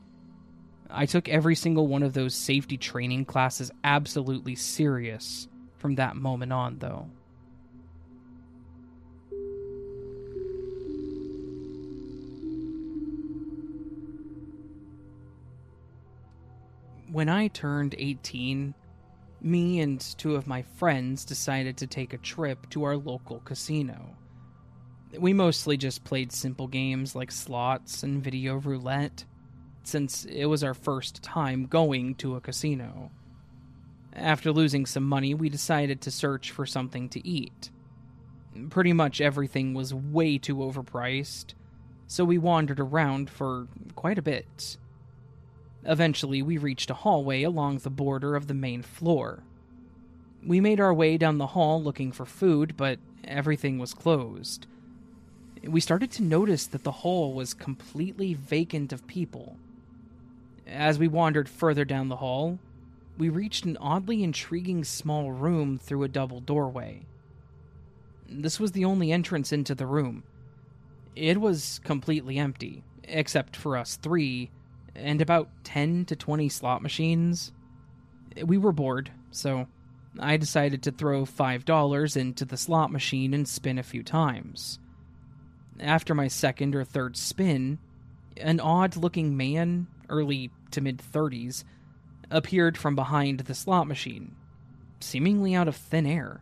I took every single one of those safety training classes absolutely serious from that moment on, though. When I turned 18, me and two of my friends decided to take a trip to our local casino. We mostly just played simple games like slots and video roulette, since it was our first time going to a casino. After losing some money, we decided to search for something to eat. Pretty much everything was way too overpriced, so we wandered around for quite a bit. Eventually, we reached a hallway along the border of the main floor. We made our way down the hall looking for food, but everything was closed. We started to notice that the hall was completely vacant of people. As we wandered further down the hall, we reached an oddly intriguing small room through a double doorway. This was the only entrance into the room. It was completely empty, except for us three, and about 10 to 20 slot machines. We were bored, so I decided to throw $5 into the slot machine and spin a few times. After my second or third spin, an odd looking man, early to mid 30s, appeared from behind the slot machine, seemingly out of thin air.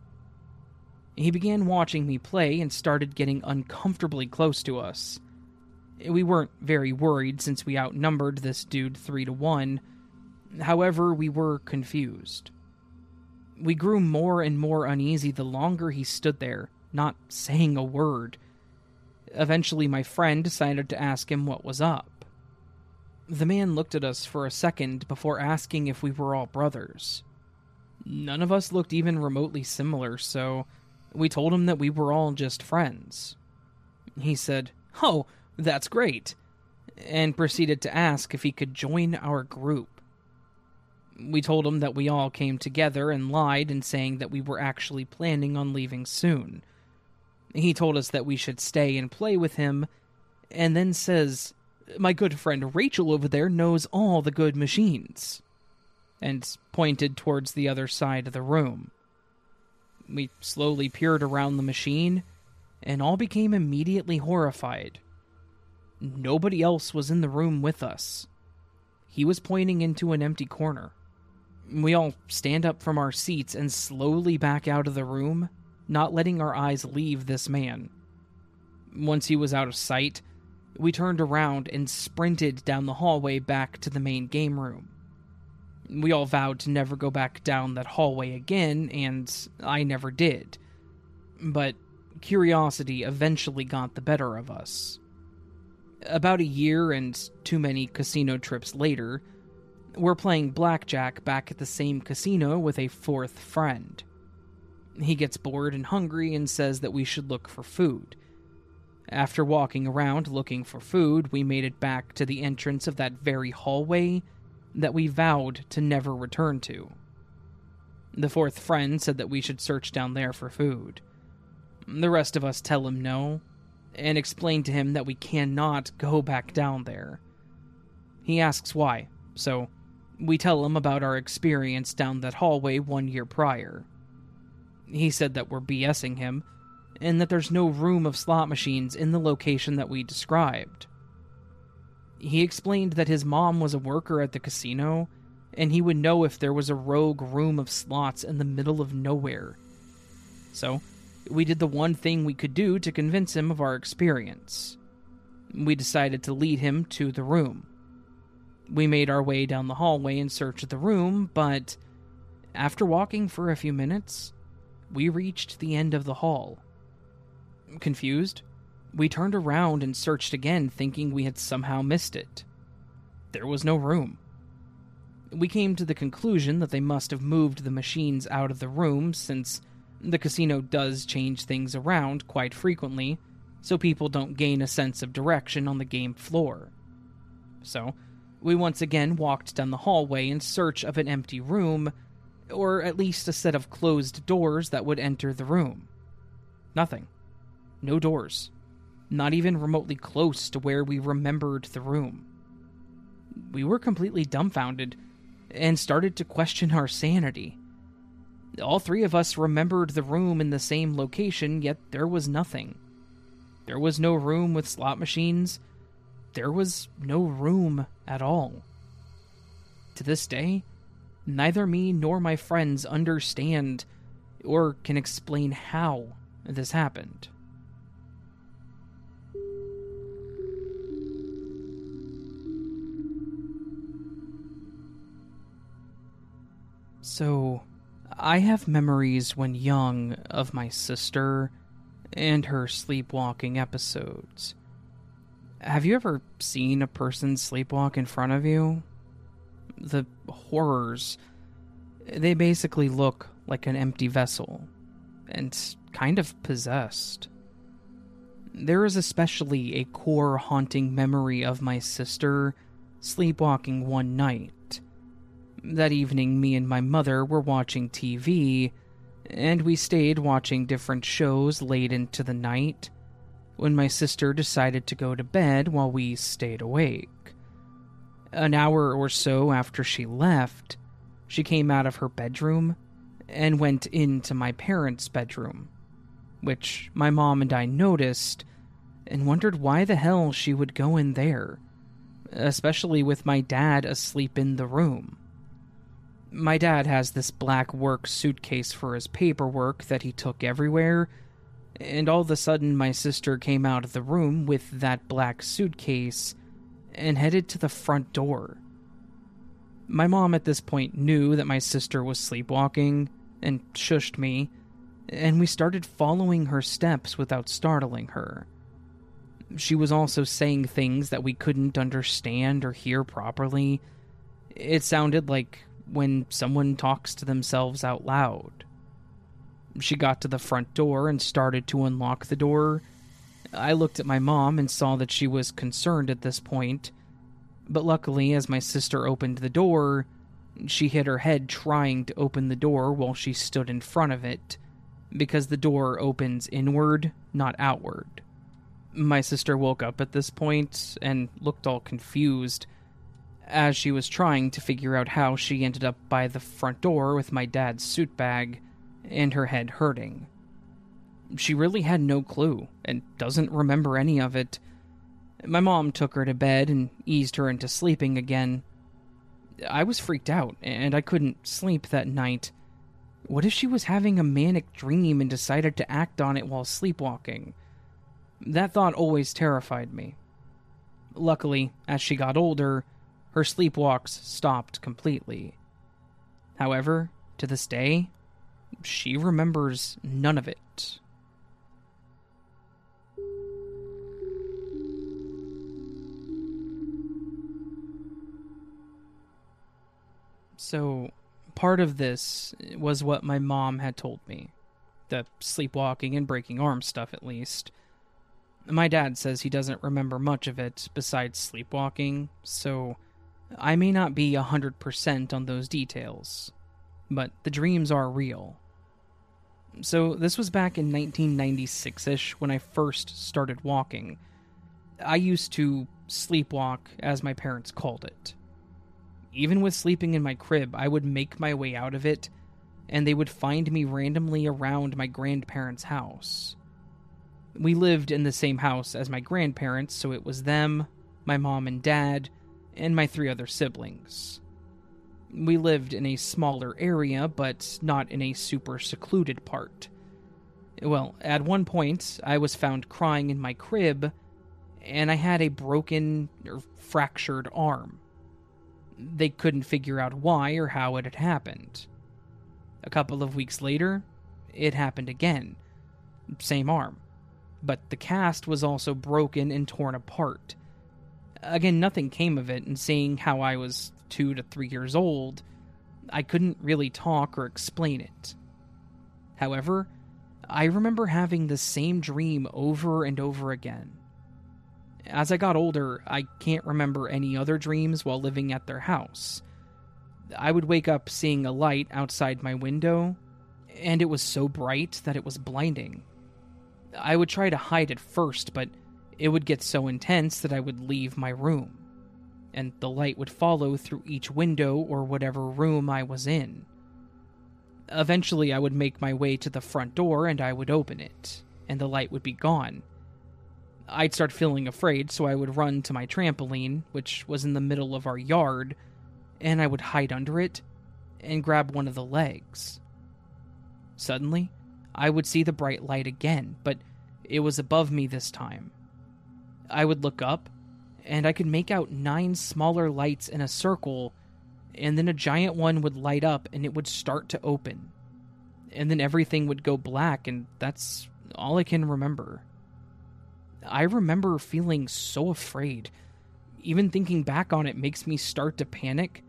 He began watching me play and started getting uncomfortably close to us. We weren't very worried since we outnumbered this dude 3 to 1. However, we were confused. We grew more and more uneasy the longer he stood there, not saying a word. Eventually, my friend decided to ask him what was up. The man looked at us for a second before asking if we were all brothers. None of us looked even remotely similar, so we told him that we were all just friends. He said, Oh, that's great, and proceeded to ask if he could join our group. We told him that we all came together and lied in saying that we were actually planning on leaving soon. He told us that we should stay and play with him, and then says my good friend Rachel over there knows all the good machines. And pointed towards the other side of the room. We slowly peered around the machine, and all became immediately horrified. Nobody else was in the room with us. He was pointing into an empty corner. We all stand up from our seats and slowly back out of the room, not letting our eyes leave this man. Once he was out of sight, we turned around and sprinted down the hallway back to the main game room. We all vowed to never go back down that hallway again, and I never did. But curiosity eventually got the better of us. About a year and too many casino trips later, we're playing blackjack back at the same casino with a fourth friend. He gets bored and hungry and says that we should look for food. After walking around looking for food, we made it back to the entrance of that very hallway that we vowed to never return to. The fourth friend said that we should search down there for food. The rest of us tell him no, and explain to him that we cannot go back down there. He asks why, so we tell him about our experience down that hallway one year prior. He said that we're BSing him and that there's no room of slot machines in the location that we described. He explained that his mom was a worker at the casino, and he would know if there was a rogue room of slots in the middle of nowhere. So, we did the one thing we could do to convince him of our experience. We decided to lead him to the room. We made our way down the hallway in search of the room, but after walking for a few minutes, we reached the end of the hall. Confused, we turned around and searched again, thinking we had somehow missed it. There was no room. We came to the conclusion that they must have moved the machines out of the room since the casino does change things around quite frequently, so people don't gain a sense of direction on the game floor. So, we once again walked down the hallway in search of an empty room, or at least a set of closed doors that would enter the room. Nothing. No doors. Not even remotely close to where we remembered the room. We were completely dumbfounded and started to question our sanity. All three of us remembered the room in the same location, yet there was nothing. There was no room with slot machines. There was no room at all. To this day, neither me nor my friends understand or can explain how this happened. So, I have memories when young of my sister and her sleepwalking episodes. Have you ever seen a person sleepwalk in front of you? The horrors. They basically look like an empty vessel and kind of possessed. There is especially a core haunting memory of my sister sleepwalking one night that evening, me and my mother were watching TV, and we stayed watching different shows late into the night when my sister decided to go to bed while we stayed awake. An hour or so after she left, she came out of her bedroom and went into my parents' bedroom, which my mom and I noticed and wondered why the hell she would go in there, especially with my dad asleep in the room. My dad has this black work suitcase for his paperwork that he took everywhere, and all of a sudden my sister came out of the room with that black suitcase and headed to the front door. My mom at this point knew that my sister was sleepwalking and shushed me, and we started following her steps without startling her. She was also saying things that we couldn't understand or hear properly. It sounded like when someone talks to themselves out loud. She got to the front door and started to unlock the door. I looked at my mom and saw that she was concerned at this point, but luckily, as my sister opened the door, she hit her head trying to open the door while she stood in front of it, because the door opens inward, not outward. My sister woke up at this point and looked all confused as she was trying to figure out how she ended up by the front door with my dad's suit bag and her head hurting. She really had no clue and doesn't remember any of it. My mom took her to bed and eased her into sleeping again. I was freaked out and I couldn't sleep that night. What if she was having a manic dream and decided to act on it while sleepwalking? That thought always terrified me. Luckily, as she got older, her sleepwalks stopped completely. However, to this day, she remembers none of it. So, part of this was what my mom had told me the sleepwalking and breaking arm stuff, at least. My dad says he doesn't remember much of it besides sleepwalking, so I may not be 100% on those details, but the dreams are real. So, this was back in 1996 ish when I first started walking. I used to sleepwalk, as my parents called it. Even with sleeping in my crib, I would make my way out of it, and they would find me randomly around my grandparents' house. We lived in the same house as my grandparents, so it was them, my mom and dad, and my three other siblings. We lived in a smaller area, but not in a super secluded part. Well, at one point, I was found crying in my crib, and I had a broken or fractured arm. They couldn't figure out why or how it had happened. A couple of weeks later, it happened again. Same arm. But the cast was also broken and torn apart. Again, nothing came of it, and seeing how I was two to three years old, I couldn't really talk or explain it. However, I remember having the same dream over and over again. As I got older, I can't remember any other dreams while living at their house. I would wake up seeing a light outside my window, and it was so bright that it was blinding. I would try to hide at first, but it would get so intense that I would leave my room, and the light would follow through each window or whatever room I was in. Eventually, I would make my way to the front door and I would open it, and the light would be gone. I'd start feeling afraid, so I would run to my trampoline, which was in the middle of our yard, and I would hide under it and grab one of the legs. Suddenly, I would see the bright light again, but it was above me this time. I would look up, and I could make out nine smaller lights in a circle, and then a giant one would light up and it would start to open. And then everything would go black, and that's all I can remember. I remember feeling so afraid. Even thinking back on it makes me start to panic,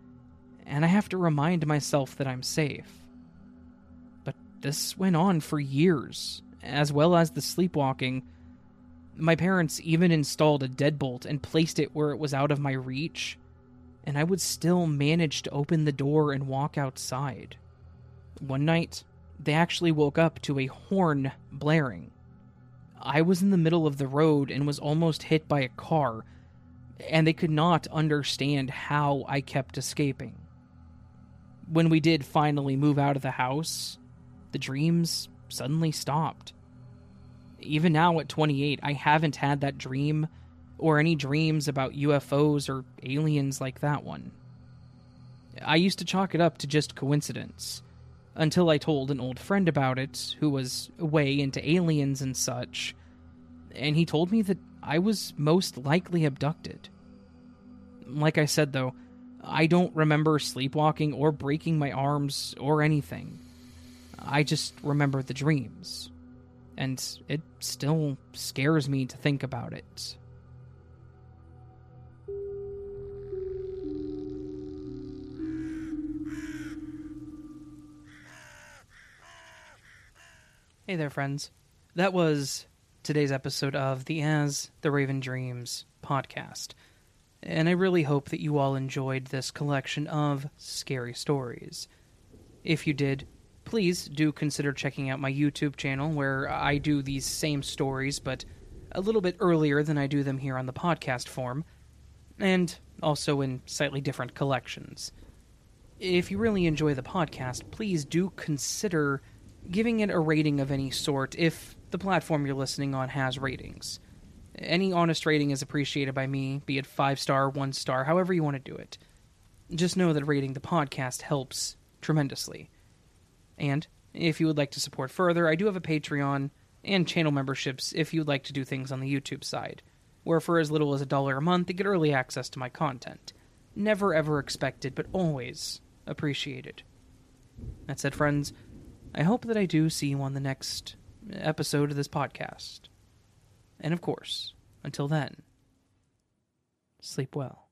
and I have to remind myself that I'm safe. But this went on for years, as well as the sleepwalking. My parents even installed a deadbolt and placed it where it was out of my reach, and I would still manage to open the door and walk outside. One night, they actually woke up to a horn blaring. I was in the middle of the road and was almost hit by a car, and they could not understand how I kept escaping. When we did finally move out of the house, the dreams suddenly stopped. Even now at 28, I haven't had that dream or any dreams about UFOs or aliens like that one. I used to chalk it up to just coincidence until I told an old friend about it who was way into aliens and such, and he told me that I was most likely abducted. Like I said, though, I don't remember sleepwalking or breaking my arms or anything. I just remember the dreams. And it still scares me to think about it. Hey there, friends. That was today's episode of the As the Raven Dreams podcast. And I really hope that you all enjoyed this collection of scary stories. If you did, please do consider checking out my YouTube channel where I do these same stories, but a little bit earlier than I do them here on the podcast form, and also in slightly different collections. If you really enjoy the podcast, please do consider giving it a rating of any sort if the platform you're listening on has ratings. Any honest rating is appreciated by me, be it five star, one star, however you want to do it. Just know that rating the podcast helps tremendously. And if you would like to support further, I do have a Patreon and channel memberships if you'd like to do things on the YouTube side, where for as little as a dollar a month, you get early access to my content. Never ever expected, but always appreciated. That said, friends, I hope that I do see you on the next episode of this podcast. And of course, until then, sleep well.